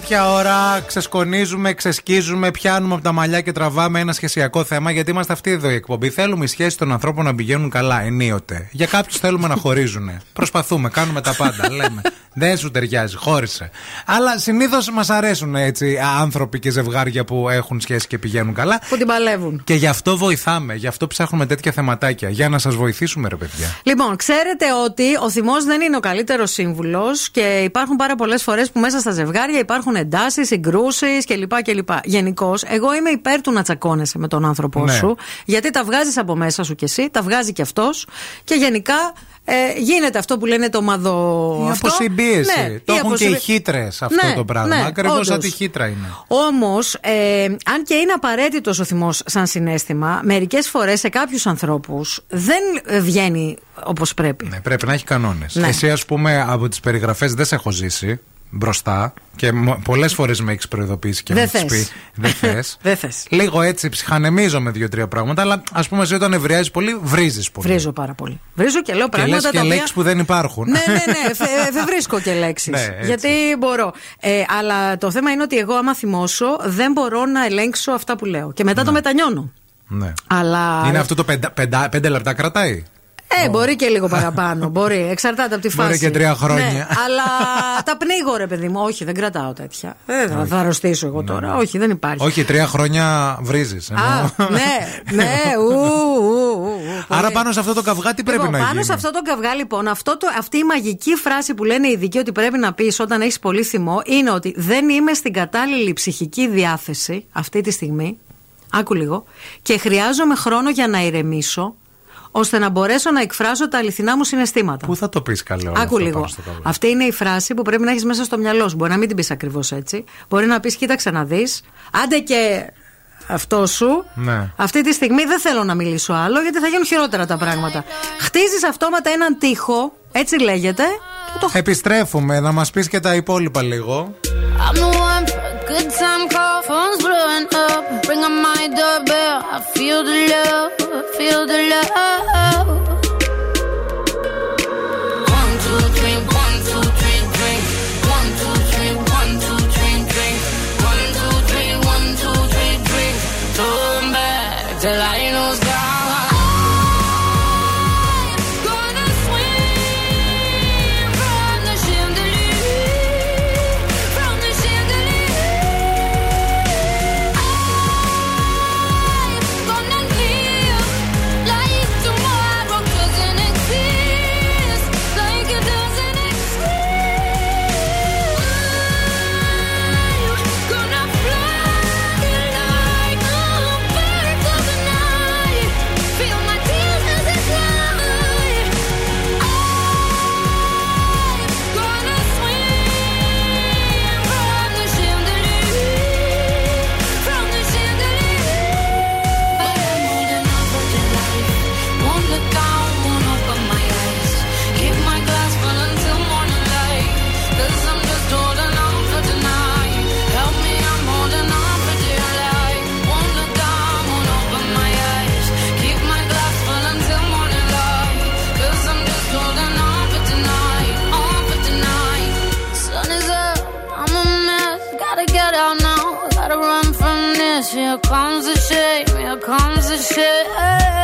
Τέτοια ώρα ξεσκονίζουμε, ξεσκίζουμε, πιάνουμε από τα μαλλιά και τραβάμε ένα σχεσιακό θέμα γιατί είμαστε αυτή εδώ η εκπομπή. Θέλουμε οι σχέσεις των ανθρώπων να πηγαίνουν καλά, ενίοτε. Για κάποιους θέλουμε να χωρίζουν. Προσπαθούμε, κάνουμε τα πάντα. Λέμε. Δεν σου ταιριάζει, χώρισε. Αλλά συνήθως μας αρέσουν έτσι άνθρωποι και ζευγάρια που έχουν σχέση και πηγαίνουν καλά. Που την παλεύουν. Και γι' αυτό βοηθάμε, γι' αυτό ψάχνουμε τέτοια θεματάκια. Για να σας βοηθήσουμε, ρε παιδιά. Λοιπόν, ξέρετε ότι ο θυμός δεν είναι ο καλύτερος σύμβουλος και υπάρχουν πάρα πολλές φορές που μέσα στα ζευγάρια υπάρχουν εντάσεις, συγκρούσεις κλπ. κλπ. Γενικώς, εγώ είμαι υπέρ του να τσακώνεσαι με τον άνθρωπό Ναι. σου, γιατί τα βγάζεις από μέσα σου κι εσύ, τα βγάζει κι αυτός και γενικά ε, γίνεται αυτό που λένε το μαδό. Η αυτό. αποσυμπίεση. Ναι, το η έχουν και οι αποσυμπί- χύτρε αυτό Ναι, το πράγμα. ναι, Ακριβώς σαν όντως. τη χύτρα είναι. Όμως, ε, αν και είναι απαραίτητος ο θυμός σαν συνέστημα, μερικές φορές σε κάποιους ανθρώπους δεν ε, βγαίνει όπως πρέπει. Ναι, πρέπει να έχει κανόνες. Ναι. Εσύ, ας πούμε, από τις περιγραφές δεν σε έχω ζήσει μπροστά και πολλές φορές με έχεις προειδοποιήσει και Δεν μου έχει θες. πεις. Δεν θες. Δεν θες. Λίγο έτσι ψυχανεμίζω με δύο-τρία πράγματα, αλλά ας πούμε, εσύ όταν ευριάζει πολύ, βρίζεις πολύ. Βρίζω πάρα πολύ. Βρίζω και λέω Και λες πράγματα και τα οποία. λέξεις που δεν υπάρχουν. ναι, ναι, ναι. Φε, δεν βρίσκω και λέξεις. Ναι, έτσι. γιατί μπορώ. Ε, αλλά το θέμα είναι ότι εγώ, άμα θυμώσω, δεν μπορώ να ελέγξω αυτά που λέω. Και μετά το μετανιώνω. Ναι. Αλλά. Είναι αυτό το πεντα, πεντα, πέντε λεπτά κρατάει; Ε, μπορεί και λίγο παραπάνω. μπορεί. Εξαρτάται από τη φάση. Μπορεί και τρία χρόνια. Ναι, αλλά τα πνίγω, ρε παιδί μου. Όχι, δεν κρατάω τέτοια. Δεν θα, θα αρρωστήσω εγώ τώρα. Όχι, δεν υπάρχει. Όχι, τρία χρόνια βρίζεις. Α, ναι, ναι, ου, ου, ου, ου, Άρα πολύ. πάνω σε αυτό το καυγά τι πρέπει Λοιπόν, να πάνω γίνει; σε αυτό το καυγά, λοιπόν, αυτό το, αυτή η μαγική φράση που λένε οι ειδικοί ότι πρέπει να πεις όταν έχεις πολύ θυμό είναι ότι δεν είμαι στην κατάλληλη ψυχική διάθεση αυτή τη στιγμή. Άκου λίγο. Και χρειάζομαι χρόνο για να ηρεμήσω, ώστε να μπορέσω να εκφράσω τα αληθινά μου συναισθήματα. Πού θα το πεις καλό. όλο Άκου αυτό λίγο. πάνω στο καυγά. Αυτή είναι η φράση που πρέπει να έχεις μέσα στο μυαλό σου. Μπορεί να μην την πεις ακριβώς έτσι. Μπορεί να πεις, κοίταξε να δεις. Άντε και αυτό σου. Ναι. Αυτή τη στιγμή δεν θέλω να μιλήσω άλλο γιατί θα γίνουν χειρότερα τα πράγματα. Χτίζεις αυτόματα έναν τοίχο, έτσι λέγεται. και το Επιστρέφουμε να μας πεις και τα υπόλοιπα λίγο. I'm the one for a good time call, phone's blowing up. Ring on my doorbell. I feel the love, feel the love. Comes the shame. Here comes the shame.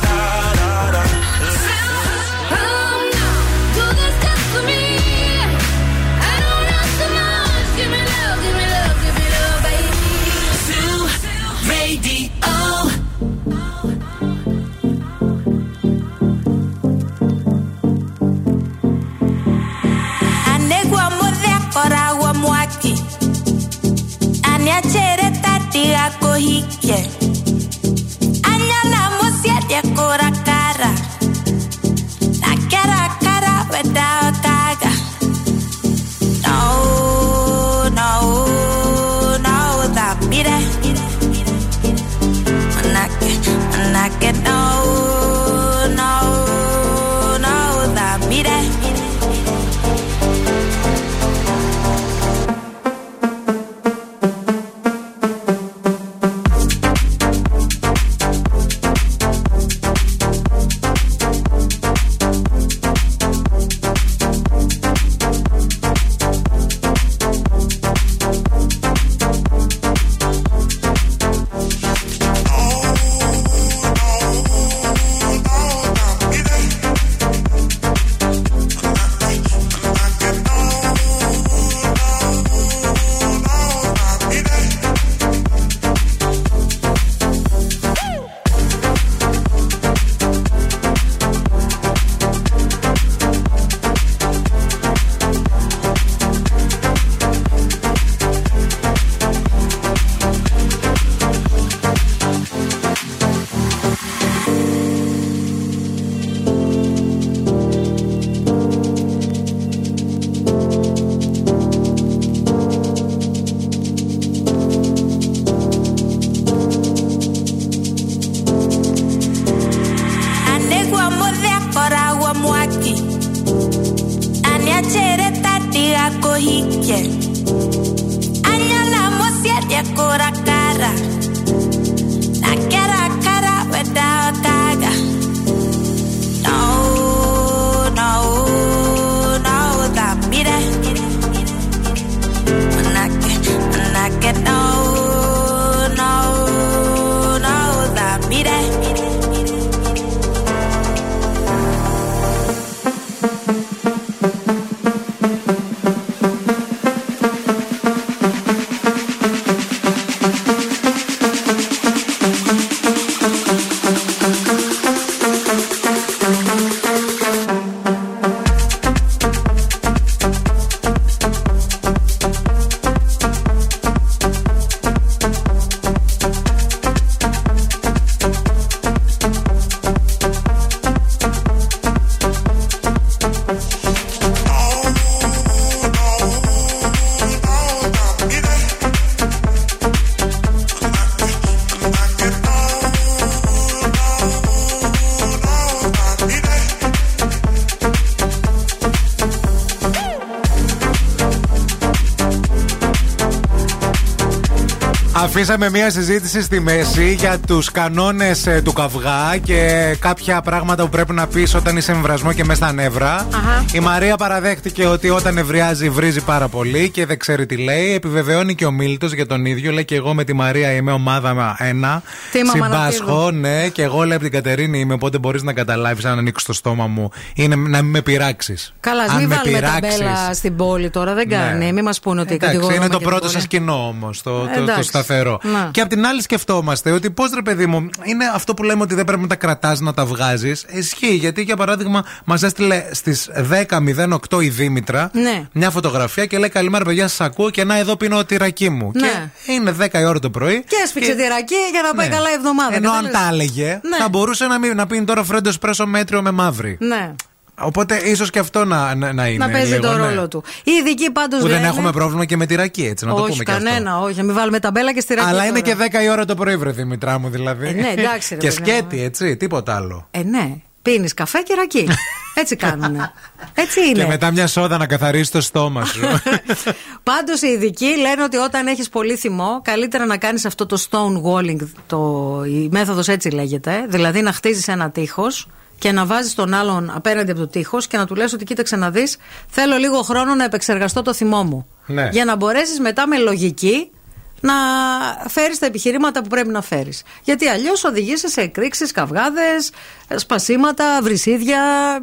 Αφήσαμε μια συζήτηση στη μέση για τους κανόνες του καυγά και κάποια πράγματα που πρέπει να πεις όταν είσαι εμβρασμό και μέσα στα νεύρα. Η Μαρία παραδέχτηκε ότι όταν ευριάζει βρίζει πάρα πολύ και δεν ξέρει τι λέει. Επιβεβαιώνει και ο Μίλτος για τον ίδιο. Λέει και εγώ με τη Μαρία είμαι ομάδα ένα. Τι μαμανατίδου. Συμπάσχω, ναι, και εγώ λέει από την Κατερίνη είμαι. Οπότε μπορείς να καταλάβεις αν ανοίξεις το στόμα μου είναι να μην με πειράξεις. Καλά, Αν μην με βάλουμε πειράξεις. ταμπέλα στην πόλη τώρα. Δεν Ναι. κάνει. Μην μας πούνε ότι Εντάξει, κατηγορούμε είναι το και την πρώτο πόλη. σας κοινό όμως, το, το, το, Εντάξει. Σταθερό. Να. Και απ' την άλλη σκεφτόμαστε ότι πώς ρε παιδί μου, είναι αυτό που λέμε ότι δεν πρέπει να τα κρατάς, να τα βγάζεις. Ισχύει, γιατί για παράδειγμα μας έστειλε στις 10.08 η Δήμητρα Ναι. μια φωτογραφία και λέει Καλημέρα, παιδιά, σας ακούω και να εδώ πίνω τη ρακή μου. Ναι. Και είναι 10 η ώρα το πρωί. Και έσφιξε τη ρακή για να πάει Ναι. καλά η εβδομάδα. Ενώ αν κατάλαβες. τα έλεγε, Ναι. θα μπορούσε να, μην, να πίνει τώρα φρέντο εσπρέσο μέτριο με μαύρη. Ναι. Οπότε ίσως και αυτό να, να, να είναι. να παίζει λίγο, το ναι. ρόλο του. Οι ειδικοί πάντως Που δεν έχουμε πρόβλημα και με τη ρακή, έτσι να το όχι, πούμε και αυτό. κανένα, όχι. Να μην βάλουμε ταμπέλα και στη ρακή. Αλλά είναι τώρα. και 10 η ώρα το πρωί, βρε Δημητρά μου δηλαδή. Ε, ναι, εντάξει, ρε και παιδί μου. σκέτη, έτσι, τίποτα άλλο. Ε, ναι. Πίνεις καφέ και ρακή. Έτσι κάνουνε. Έτσι είναι. Και μετά μια σόδα να καθαρίσει το στόμα σου. Πάντως οι ειδικοί λένε ότι όταν έχεις πολύ θυμό, καλύτερα να κάνεις αυτό το stone walling. Το, η μέθοδος έτσι λέγεται. ε. Δηλαδή να χτίζεις ένα τείχος και να βάζεις τον άλλον απέναντι από το τείχος και να του λες ότι κοίταξε να δεις, θέλω λίγο χρόνο να επεξεργαστώ το θυμό μου. Ναι. Για να μπορέσεις μετά με λογική να φέρεις τα επιχειρήματα που πρέπει να φέρεις. Γιατί αλλιώς οδηγείσαι σε εκρήξεις, καυγάδες, σπασίματα, βρυσίδια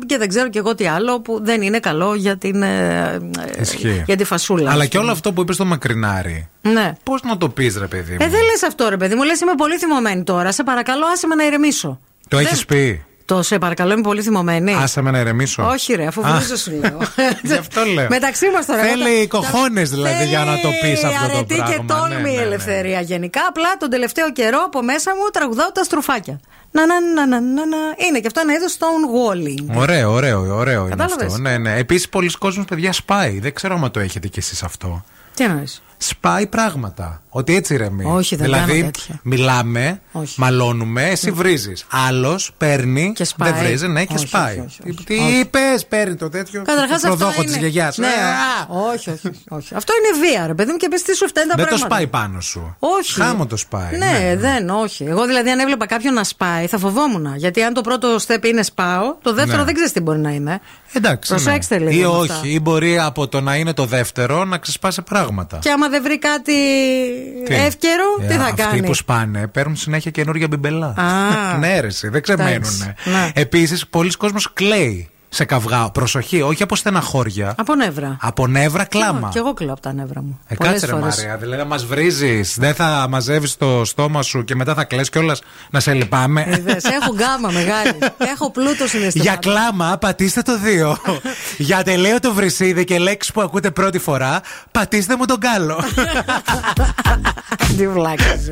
και δεν ξέρω και εγώ τι άλλο που δεν είναι καλό για, την, ε, ε, Ισχύει. για τη φασούλα. Αλλά ας και πούμε. όλο αυτό που είπες στο μακρινάρι. Ναι. Πώς να το πεις, ρε παιδί μου; Ε, δεν λες αυτό, ρε παιδί μου. Λες, είμαι πολύ θυμωμένη τώρα. Σε παρακαλώ, άσε με να ηρεμήσω. Το δεν- έχει πει. Το σε παρακαλώ, είμαι πολύ θυμωμένη. Άσε με να ηρεμήσω. Όχι, ρε, αφού Α. βρίζω σου λέω. Γι' αυτό λέω. Μεταξύ μας τώρα. Θέλει εγώ τα- κοχώνες, δηλαδή, για να το πεις Θέλει αυτό το αρετή πράγμα. και τόλμη Ναι, ναι, η ναι. ελευθερία γενικά. Απλά τον τελευταίο καιρό από μέσα μου τραγουδάω τα στρουφάκια. Να, να, να, να, να, να. Είναι και αυτό ένα είδος stonewalling. Ωραίο, ωραίο, ωραίο είναι Κατάλαβες; αυτό. Ναι, ναι. Επίσης, πολλοί κόσμοι, παιδιά, σπάει. Δεν ξέρω αν το έχετε κι εσείς αυτό. Τι εννοείς; Σπάει πράγματα. Ότι έτσι ρεμεί. Όχι, δεν δηλαδή, κάνω τέτοια. μιλάμε, Όχι. μαλώνουμε, εσύ βρίζεις. Άλλος παίρνει, Και σπάει. δεν βρίζει, ναι, και Όχι, σπάει. όχι, όχι, Τι όχι. είπες, παίρνει το τέτοιο. Καταρχάς το αυτό. προδόχο είναι... τη γιαγιάς. Ναι, όχι, όχι, όχι. Αυτό είναι βία, ρε παιδί μου, και πες τι σου φταίνει τα Δεν το πράγματα. σπάει πάνω σου. Όχι. Χάμο το σπάει. Ναι, δεν, όχι. Εγώ δηλαδή, αν έβλεπα κάποιον να σπάει, θα φοβόμουν. Γιατί αν το πρώτο step είναι σπάω, το δεύτερο Ναι. δεν ξέρεις τι μπορεί να είναι. Εντάξει. Προσέξτε ναι. λίγο Ή με όχι, αυτά. ή μπορεί από το να είναι το δεύτερο να ξεσπάσει πράγματα. Και άμα δεν βρει κάτι Τι; εύκαιρο, Ε, τι θα αυτοί κάνει; που σπάνε παίρνουν συνέχεια καινούργια μπιμπελά. Α. ναι, ρε, εσύ, δεν ξεμένουν. Εντάξει, ναι. Επίσης, πολλοί κόσμος κλαίει σε καυγά. Προσοχή, όχι από στεναχώρια. Από νεύρα. Από νεύρα κλάμα. Και εγώ κλαίω από τα νεύρα μου. Ε, Πολλές κάτσε ρε φορές. Μαρία, δηλαδή να μας βρίζεις. Δεν θα μαζεύεις το στόμα σου και μετά θα κλαις κιόλας να σε λυπάμαι. Είδες, έχω γκάμα μεγάλη. έχω πλούτο συναισθήμα. Για κλάμα, πατήστε το 2. Για τελείω το βρυσίδι και λέξεις που ακούτε πρώτη φορά, πατήστε μου τον κάλο. Τι βλάκα είσαι.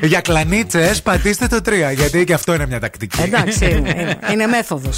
Για κλανίτσες, πατήστε το 3. Γιατί και αυτό είναι μια τακτική. Εντάξει, είναι, είναι, είναι μέθοδος.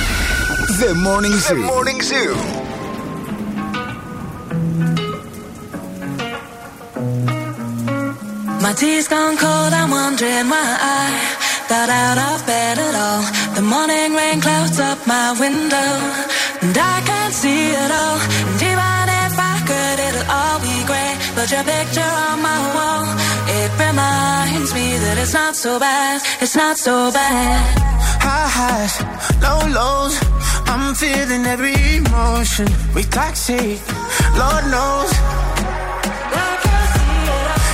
The Morning Zoo. The Morning Zoo. My tea's gone cold, I'm wondering why I got out of bed at all. The morning rain clouds up my window, and I can't see it all. And even if I could, it'll all be grey. But your picture on my wall, it reminds me that it's not so bad, it's not so bad. High highs, low lows. I'm feeling every emotion. We toxic, Lord knows.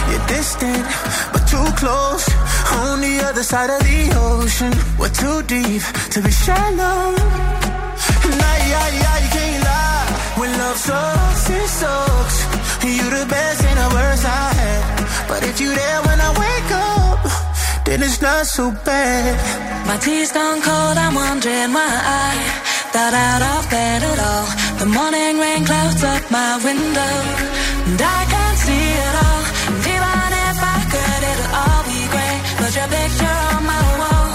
Can't distant, but too close. On the other side of the ocean, we're too deep to be shallow. And I, I, I can't lie. When love sucks, it sucks. You the best and the worst I had. But if you there when I wake up, then it's not so bad. My tea's gone cold, I'm wondering why I thought out of bed at all. The morning rain clouds up my window, and I can't see it all. And even if I could, it'll all be great. Put your picture on my wall.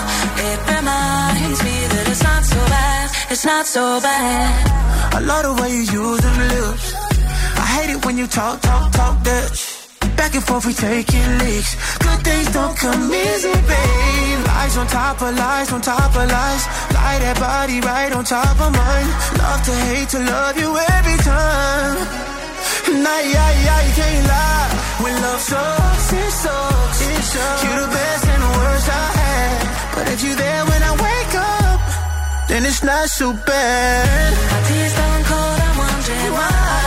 It reminds me that it's not so bad. It's not so bad. I love the way you use them lips. I hate it when you talk, talk, talk that. Back and forth, we taking leaks. Good things don't come easy, babe. Lies on top of lies, on top of lies. Lie that body right on top of mine. Love to hate to love you every time. And I, I, I can't lie. When love sucks, it sucks. It sucks. You're the best and the worst I had. But if you're there when I wake up, then it's not so bad. My tea's gone cold, I'm wondering why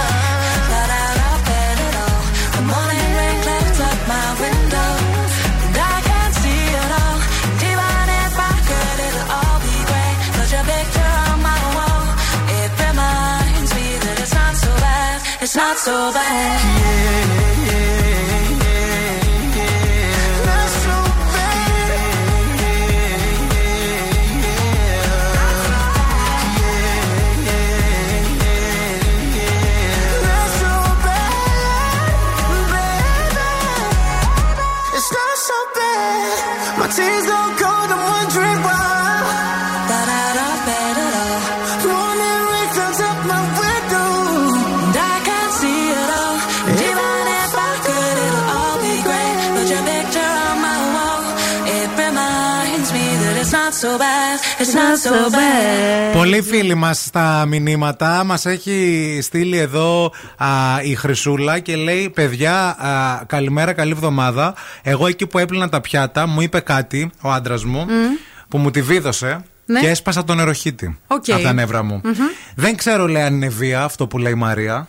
not so bad. Not not so bad. Πολλοί φίλοι μας στα μηνύματα μας έχει στείλει εδώ α, η Χρυσούλα και λέει: Παιδιά, α, καλημέρα, καλή εβδομάδα. Εγώ εκεί που έπλυνα τα πιάτα, μου είπε κάτι ο άντρας μου που μου τη βίδωσε Ναι. και έσπασα τον νεροχύτη Οκ. από τα νεύρα μου. Μμμ. Δεν ξέρω, λέει, αν είναι βία αυτό που λέει η Μαρία.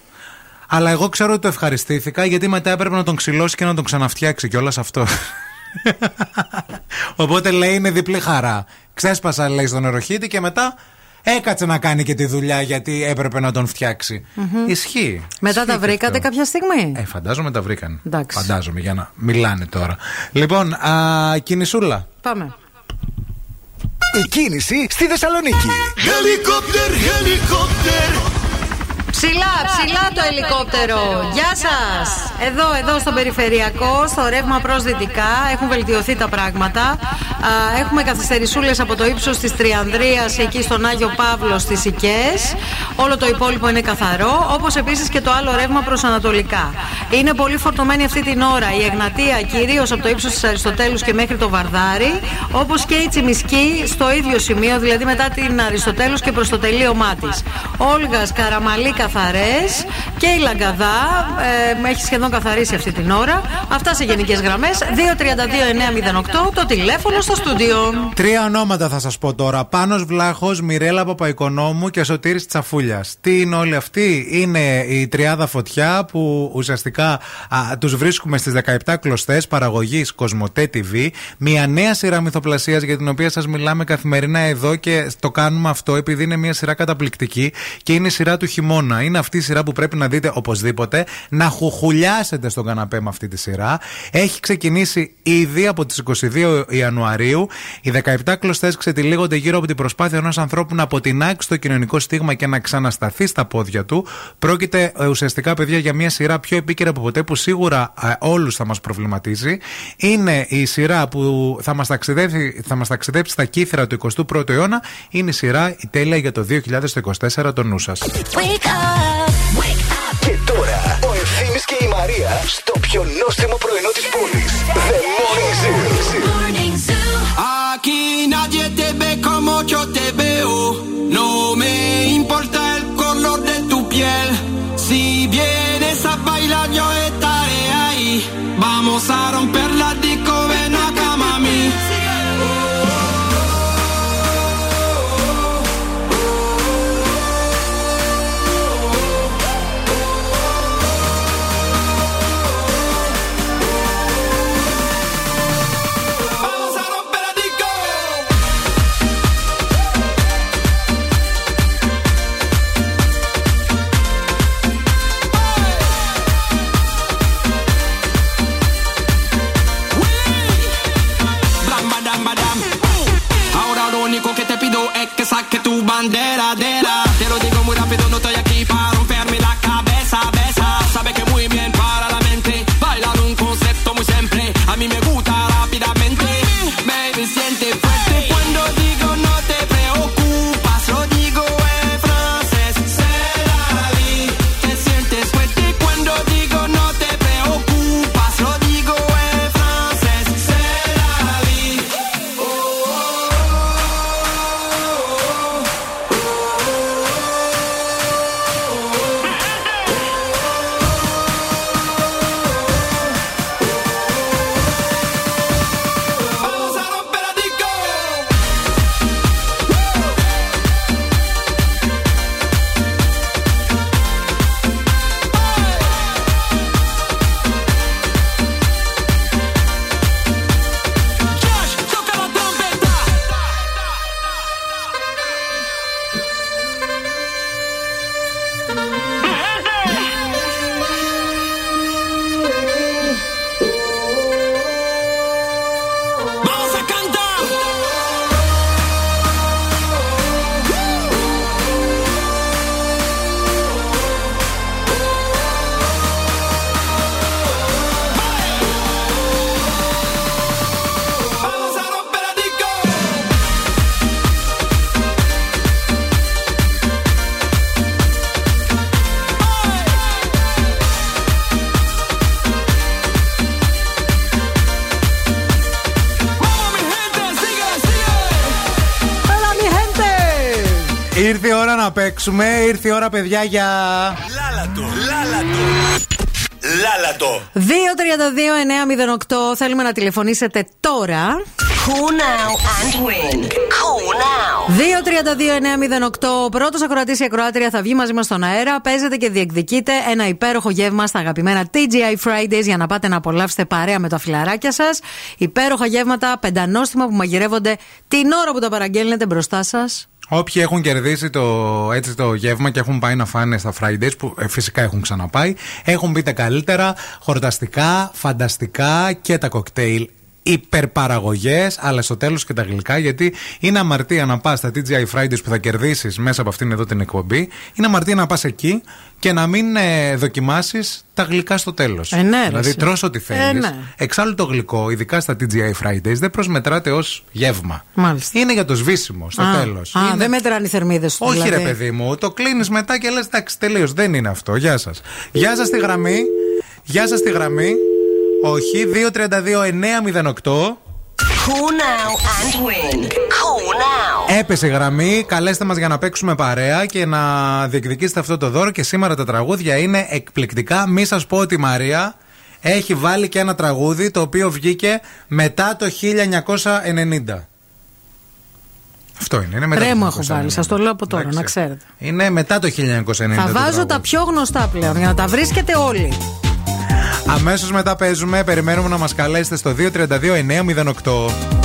Αλλά εγώ ξέρω ότι το ευχαριστήθηκα γιατί μετά έπρεπε να τον ξυλώσει και να τον ξαναφτιάξει κιόλας αυτό. Οπότε λέει είναι διπλή χαρά. Ξέσπασα, λέει, στον νεροχύτη και μετά έκατσε να κάνει και τη δουλειά γιατί έπρεπε να τον φτιάξει. Μμμ. Ισχύει. Μετά Ισχύει τα και βρήκατε αυτό. κάποια στιγμή; Ε, φαντάζομαι τα βρήκαν. Εντάξει. Φαντάζομαι για να μιλάνε τώρα. Λοιπόν, α, κινησούλα. Πάμε. Η κίνηση στη Θεσσαλονίκη. Helicopter, helicopter. Ψηλά, ψηλά το ελικόπτερο. Γεια σας! Εδώ, εδώ στο περιφερειακό, στο ρεύμα προ δυτικά, έχουν βελτιωθεί τα πράγματα. Α, έχουμε καθυστερησούλες από το ύψος της Τριανδρίας εκεί στον Άγιο Παύλο στις Οικέ. Όλο το υπόλοιπο είναι καθαρό, όπως επίσης και το άλλο ρεύμα προς Ανατολικά. Είναι πολύ φορτωμένη αυτή την ώρα η Εγνατία, κυρίως από το ύψος της Αριστοτέλους και μέχρι το Βαρδάρι, όπως και η Τσιμισκή στο ίδιο σημείο, δηλαδή μετά την Αριστοτέλους και προς το τελείωμά της. Όλγας, Καραμαλή καθαρές και η Λαγκαδά ε, έχει σχεδόν καθαρίσει αυτή την ώρα. Αυτά σε γενικές γραμμές. 232-908 το τηλέφωνο στο στούντιο. Τρία ονόματα θα σας πω τώρα. Πάνος Βλάχος, Μιρέλα Παπαϊκονόμου και Σωτήρης Τσαφούλιας. Τι είναι όλοι αυτοί, Είναι η τριάδα φωτιά που ουσιαστικά τους βρίσκουμε στις 17 κλωστές παραγωγής Κοσμοτέ TV. Μια νέα σειρά μυθοπλασίας για την οποία σας μιλάμε καθημερινά εδώ και το κάνουμε αυτό επειδή είναι μια σειρά καταπληκτική και είναι η σειρά του χειμώνα. Είναι αυτή η σειρά που πρέπει να δείτε οπωσδήποτε. Να χουχουλιάσετε στον καναπέ με αυτή τη σειρά. Έχει ξεκινήσει ήδη από τις 22 Ιανουαρίου. Οι 17 κλωστέ ξετυλίγονται γύρω από την προσπάθεια ενός ανθρώπου να αποτινάξει το κοινωνικό στίγμα και να ξανασταθεί στα πόδια του. Πρόκειται ε, ουσιαστικά, παιδιά, για μια σειρά πιο επίκαιρα από ποτέ που σίγουρα όλους θα μας προβληματίζει. Είναι η σειρά που θα μας ταξιδέψει, θα μας ταξιδέψει στα κύθρα του 21ου αιώνα. Είναι η σειρά η τέλεια για το 2024 το νου σα. Και τώρα ο Ευθύμης και η Μαρία στο πιο νόστιμο πρωινό της πόλης. The Morning Zoo. Aquí nadie te ve como yo te veo. No me importa el color de tu piel. Si vienes a bailar, yo estaré ahí. Vamos a romper bandera de να παίξουμε, ήρθε η ώρα, παιδιά, για. Λάλατο, λάλατο. Λάλατο. 232-908 θέλουμε να τηλεφωνήσετε τώρα. Call now and win. Call now. 232-908 Ο πρώτος ακροατής ή ακροάτρια θα βγει μαζί μας στον αέρα. Παίζετε και διεκδικείτε ένα υπέροχο γεύμα στα αγαπημένα TGI Fridays για να πάτε να απολαύσετε παρέα με τα φιλαράκια σας. Υπέροχα γεύματα, πεντανόστιμα που μαγειρεύονται την ώρα που τα παραγγέλνετε μπροστά σας. Όποιοι έχουν κερδίσει το, έτσι, το γεύμα και έχουν πάει να φάνε στα Fridays, που ε, φυσικά έχουν ξαναπάει, έχουν μπει τα καλύτερα, χορταστικά, φανταστικά και τα κοκτέιλ υπερπαραγωγές, αλλά στο τέλος και τα γλυκά, γιατί είναι αμαρτία να πας στα TGI Fridays που θα κερδίσεις μέσα από αυτήν εδώ την εκπομπή. Είναι αμαρτία να πας εκεί και να μην ε, δοκιμάσεις τα γλυκά στο τέλος. Ε, ναι, ρε, δηλαδή, εσύ. τρως ό,τι θέλεις. Ε, ναι. Εξάλλου το γλυκό, ειδικά στα TGI Fridays, δεν προσμετράται ως γεύμα. Μάλιστα. Είναι για το σβήσιμο στο Α, τέλος. Α, δεν μετράνε οι θερμίδες του. Όχι, δηλαδή. ρε παιδί μου, το κλείνεις μετά και λες: Εντάξει, τελείως. Δεν είναι αυτό. Γεια σας. Γεια σας στη γραμμή. Γεια σας στη γραμμή. Όχι, 232-908. Call now and win. Call now. Έπεσε η γραμμή. Καλέστε μας για να παίξουμε παρέα και να διεκδικήσετε αυτό το δώρο. Και σήμερα τα τραγούδια είναι εκπληκτικά. Μη σας πω ότι η Μαρία έχει βάλει και ένα τραγούδι το οποίο βγήκε μετά το 1990. Αυτό είναι. είναι μετά Ρε το μου έχω 1990. βάλει, σας το λέω από τώρα, Εντάξει. να ξέρετε. Είναι μετά το 1990. Θα το βάζω τραγούδι. τα πιο γνωστά πλέον για να τα βρίσκετε όλοι. Αμέσως μετά παίζουμε. Περιμένουμε να μας καλέσετε στο 232 908.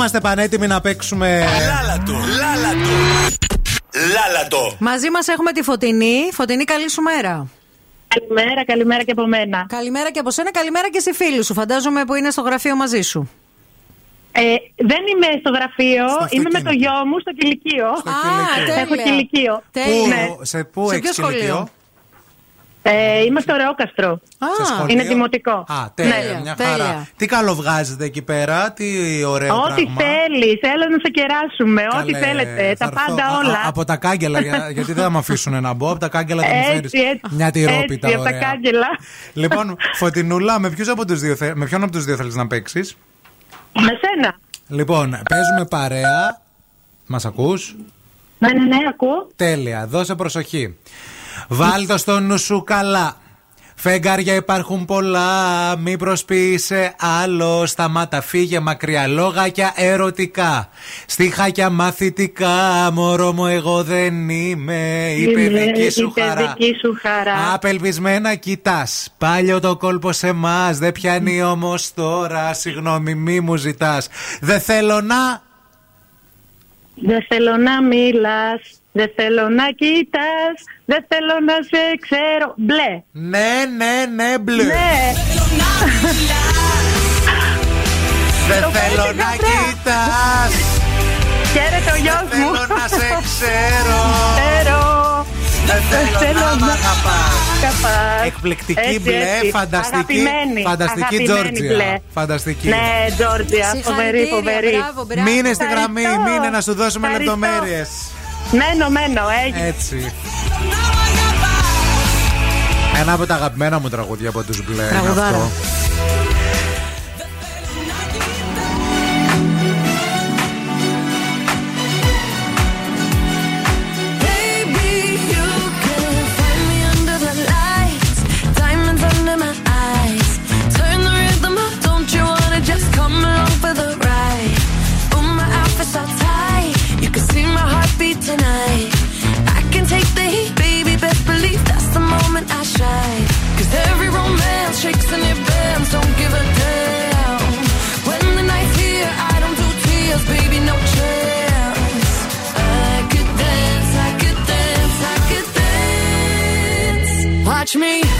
Είμαστε πανέτοιμοι να παίξουμε. Λάλατο, λάλατο. Λάλατο. Μαζί μας έχουμε τη Φωτεινή. Φωτεινή, καλή σου μέρα. Καλημέρα, καλημέρα και από μένα. Καλημέρα και από σένα, καλημέρα και στη φίλη σου. Φαντάζομαι που είναι στο γραφείο μαζί σου. Ε, δεν είμαι στο γραφείο, είμαι με το γιο μου στο κηλικείο. Α, Έχω τέλεια. κηλικείο. Πού, Ναι. σε πού Σε έχεις ποιο σχολείο; κηλικείο; Ε, είμαι στο Ρεόκαστρο. Σε σχολείο; Είναι δημοτικό. Α, τέλεια, Ναι. μια Τέλεια. χαρά. Τι καλό βγάζετε εκεί πέρα, τι ωραίο Ό,τι πράγμα. θέλεις, έλα να σε κεράσουμε. Ό,τι Καλέ, θέλετε. θα Τα έρθω. πάντα Α, όλα. α, από τα κάγκελα, για- γιατί δεν θα με αφήσουν να μπω. Από τα κάγκελα θα μου Έτσι, φέρεις έτσι. μια τυρόπιτα. Έτσι, από τα ωραία. κάγκελα. Λοιπόν, Φωτεινούλα, με, ποιους από τους δύο, θε- με ποιον από τους δύο θέλεις να παίξεις; Με σένα. Λοιπόν, παίζουμε παρέα. Μας ακούς; Ναι, ναι, ναι, ακούω. Τέλεια, δώσε προσοχή. Βάλ το στο νου σου καλά. Φεγγάρια υπάρχουν πολλά, μη προσποιείσαι άλλο. Σταμάτα, φύγε μακριά, λόγακια ερωτικά. Στιχάκια μαθητικά, μωρό μου εγώ δεν είμαι. Η Είναι παιδική σου η χαρά. παιδική σου χαρά. Απελπισμένα κοιτάς. Πάλιο το κόλπο σε εμάς. Δεν πιάνει όμως τώρα. Συγγνώμη, μη μου ζητάς. Δεν θέλω να. Δεν θέλω να μιλάς, δεν θέλω να κοιτάς, δεν θέλω να σε ξέρω. Μπλε. Ναι, ναι, ναι, μπλε. Ναι. Δεν Το θέλω πες να καθαρά. κοιτάς Χαίρετε ο γιος Δεν μου. θέλω να σε ξέρω Ξέρω. Δεν θέλω να μ' αγαπάς αγαπάς. Εκπληκτική Έτσι, μπλε, έτσι. φανταστική, Αγαπημένη, φανταστική αγαπημένη Τζόρτζια. μπλε. Φανταστική. Ναι, Τζόρτζια, φοβερή, Συγχαρητήρια, φοβερή. μπράβο, μπράβο. Μείνε στη γραμμή, Ευχαριστώ. μείνε να σου δώσουμε Ευχαριστώ. λεπτομέρειες Μένω, μένω, έγινε. Έτσι. Ένα από τα αγαπημένα μου τραγούδια από τους μπλε είναι Τραγουδάρα. catch me.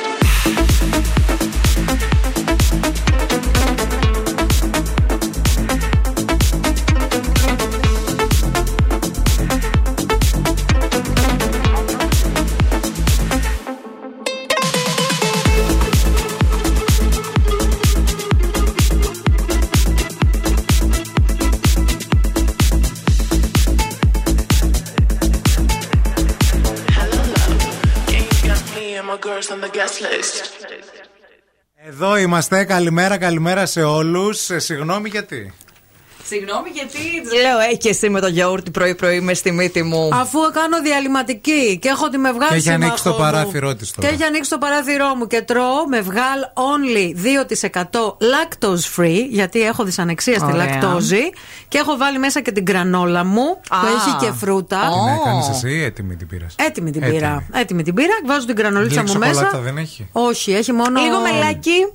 Είμαστε. Καλημέρα, καλημέρα σε όλους. Συγγνώμη γιατί; Συγγνώμη, γιατί της λέω, έχει και εσύ με το γιαούρτι πρωί-πρωί μες στη μύτη μου. Αφού κάνω διαλυματική και έχω τη με βγάλει Και έχει ανοίξει σύμμαχο το μου. παράθυρό της τώρα. Και έχει ανοίξει το παράθυρό μου και τρώω με βγάλ only 2% lactose free, γιατί έχω δυσανεξία στη Ωραία. λακτόζη. Και έχω βάλει μέσα και την γρανόλα μου, που Α. έχει και φρούτα. Την έκανε εσύ ή έτοιμη την πήρας. Έτοιμη την πήρα. Έτοιμη την πήρα. Βάζω την γρανολίτσα Λίγη μου μέσα. σοκολάτα δεν έχει; Όχι, έχει μόνο. Λίγο μελάκι.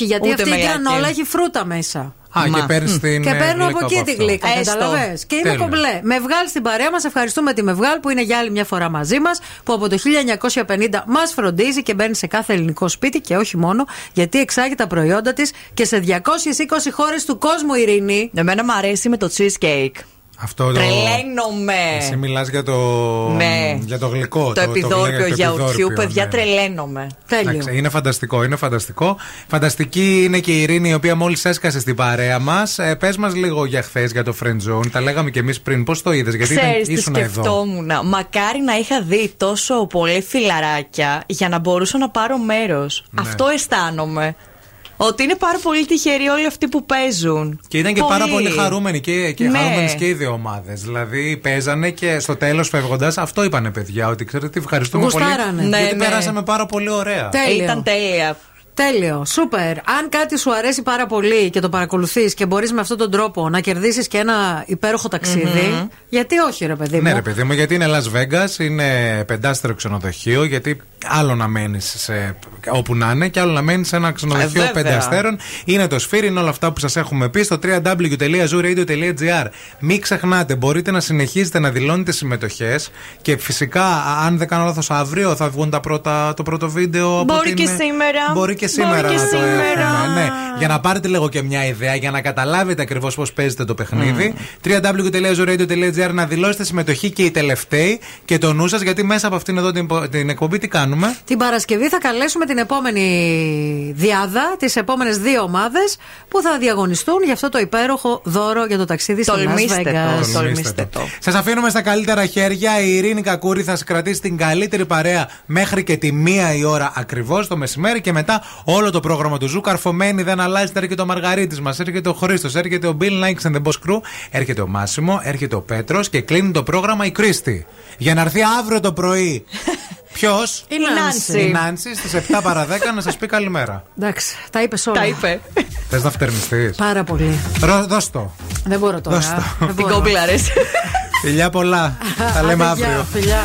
Όχι, γιατί Ούτε αυτή η μελάκι. γρανόλα έχει φρούτα μέσα. Α, και Μα. παίρνει την. Και ε, παίρνω από γλύκα εκεί τη αυτό. γλύκα. Έστω. Καταλαβες. Και είμαι Τέλεια. κομπλέ. Μευγάλ στην παρέα μας. Ευχαριστούμε τη Μευγάλ που είναι για άλλη μια φορά μαζί μας. Που από το 1950 μας φροντίζει και μπαίνει σε κάθε ελληνικό σπίτι και όχι μόνο. Γιατί εξάγει τα προϊόντα της και σε 220 χώρες του κόσμου, Ειρήνη. Εμένα μου αρέσει με το cheesecake. Αυτό το. Τρελαίνομαι. Εσύ μιλάς για το. Ναι. Για το γλυκό. Το επιδόρπιο το γιαουρτιού, επιδόρπιο, παιδιά, ναι. τρελαίνομαι. Εντάξει, είναι φανταστικό, είναι φανταστικό. Φανταστική είναι και η Ειρήνη, η οποία μόλις έσκασε στην παρέα μας. Ε, Πες μας λίγο για χθες για το Friend Zone. Τα λέγαμε κι εμείς πριν. Πώς το είδες, Γιατί Ξέρεις ήταν, τι ήσουν εδώ. σκεφτόμουν. Μακάρι να είχα δει τόσο πολύ φιλαράκια για να μπορούσα να πάρω μέρος. Ναι. Αυτό αισθάνομαι. Ότι είναι πάρα πολύ τυχεροί όλοι αυτοί που παίζουν. Και ήταν και πάρα πολύ χαρούμενοι και, και Ναι. χαρούμενες και οι δύο ομάδες. Δηλαδή παίζανε και στο τέλος φεύγοντας αυτό είπανε παιδιά. Ότι ξέρετε, ευχαριστούμε Γουστάρανε. πολύ. Ναι, γιατί ναι. περάσαμε πάρα πολύ ωραία. Τέλειο. Ήταν τέλεια. Τέλειο, σούπερ. Αν κάτι σου αρέσει πάρα πολύ και το παρακολουθείς και μπορείς με αυτόν τον τρόπο να κερδίσεις και ένα υπέροχο ταξίδι, γιατί όχι, ρε παιδί μου; Ναι, ρε παιδί μου, γιατί είναι Las Vegas, είναι πεντάστερο ξενοδοχείο. Γιατί άλλο να μένεις όπου να είναι και άλλο να μένει σε ένα ξενοδοχείο Ε, βέβαια. πέντε αστέρων. Είναι το σφύρι, είναι όλα αυτά που σας έχουμε πει στο www.zooradio.gr. Μην ξεχνάτε, μπορείτε να συνεχίζετε να δηλώνετε συμμετοχές και φυσικά, αν δεν κάνω λάθος, αύριο θα βγουν τα πρώτα, το πρώτο βίντεο. από Μπορεί την- και σήμερα. Μπορεί και σήμερα Μπορεί και να το σήμερα. έχουμε. Ναι, για να πάρετε λίγο και μια ιδέα, για να καταλάβετε ακριβώς πώς παίζετε το παιχνίδι. www.zooradio.gr να δηλώσετε συμμετοχή και οι τελευταίοι και το νου σας, γιατί μέσα από αυτήν εδώ την, την εκπομπή τι κάνουμε; Την Παρασκευή θα καλέσουμε την επόμενη διάδα, τις επόμενες δύο ομάδες που θα διαγωνιστούν για αυτό το υπέροχο δώρο για το ταξίδι στο Las Τολμήστε το, Vegas. τολμήστε το. Σας αφήνουμε στα καλύτερα χέρια. Η Ειρήνη Κακούρη θα σα κρατήσει την καλύτερη παρέα μέχρι και τη μία η ώρα ακριβώς το μεσημέρι και μετά όλο το πρόγραμμα του Zoo. Καρφωμένη δεν αλλάζει. Έρχεται ο Μαργαρίτης μας, έρχεται ο Χρήστος, έρχεται ο Bill Nikes and the Boss Crew, έρχεται ο Μάσιμο, έρχεται ο Πέτρος και κλείνει το πρόγραμμα η Κρίστη. Για να έρθει αύριο το πρωί. Ποιος; Η Νάνση. Η Νάνση στις 7 παρα 10 να σας πει καλημέρα. Εντάξει, τα είπες όλα. Τα είπε. Θες να φτερνιστείς; Πάρα πολύ. Δώσ' το. Δεν μπορώ τώρα. Δώσ' το. Δεν Την μπορώ. κόμπλαρες. Φιλιά πολλά. Τα λέμε Άντε, γεια, αύριο. φιλιά.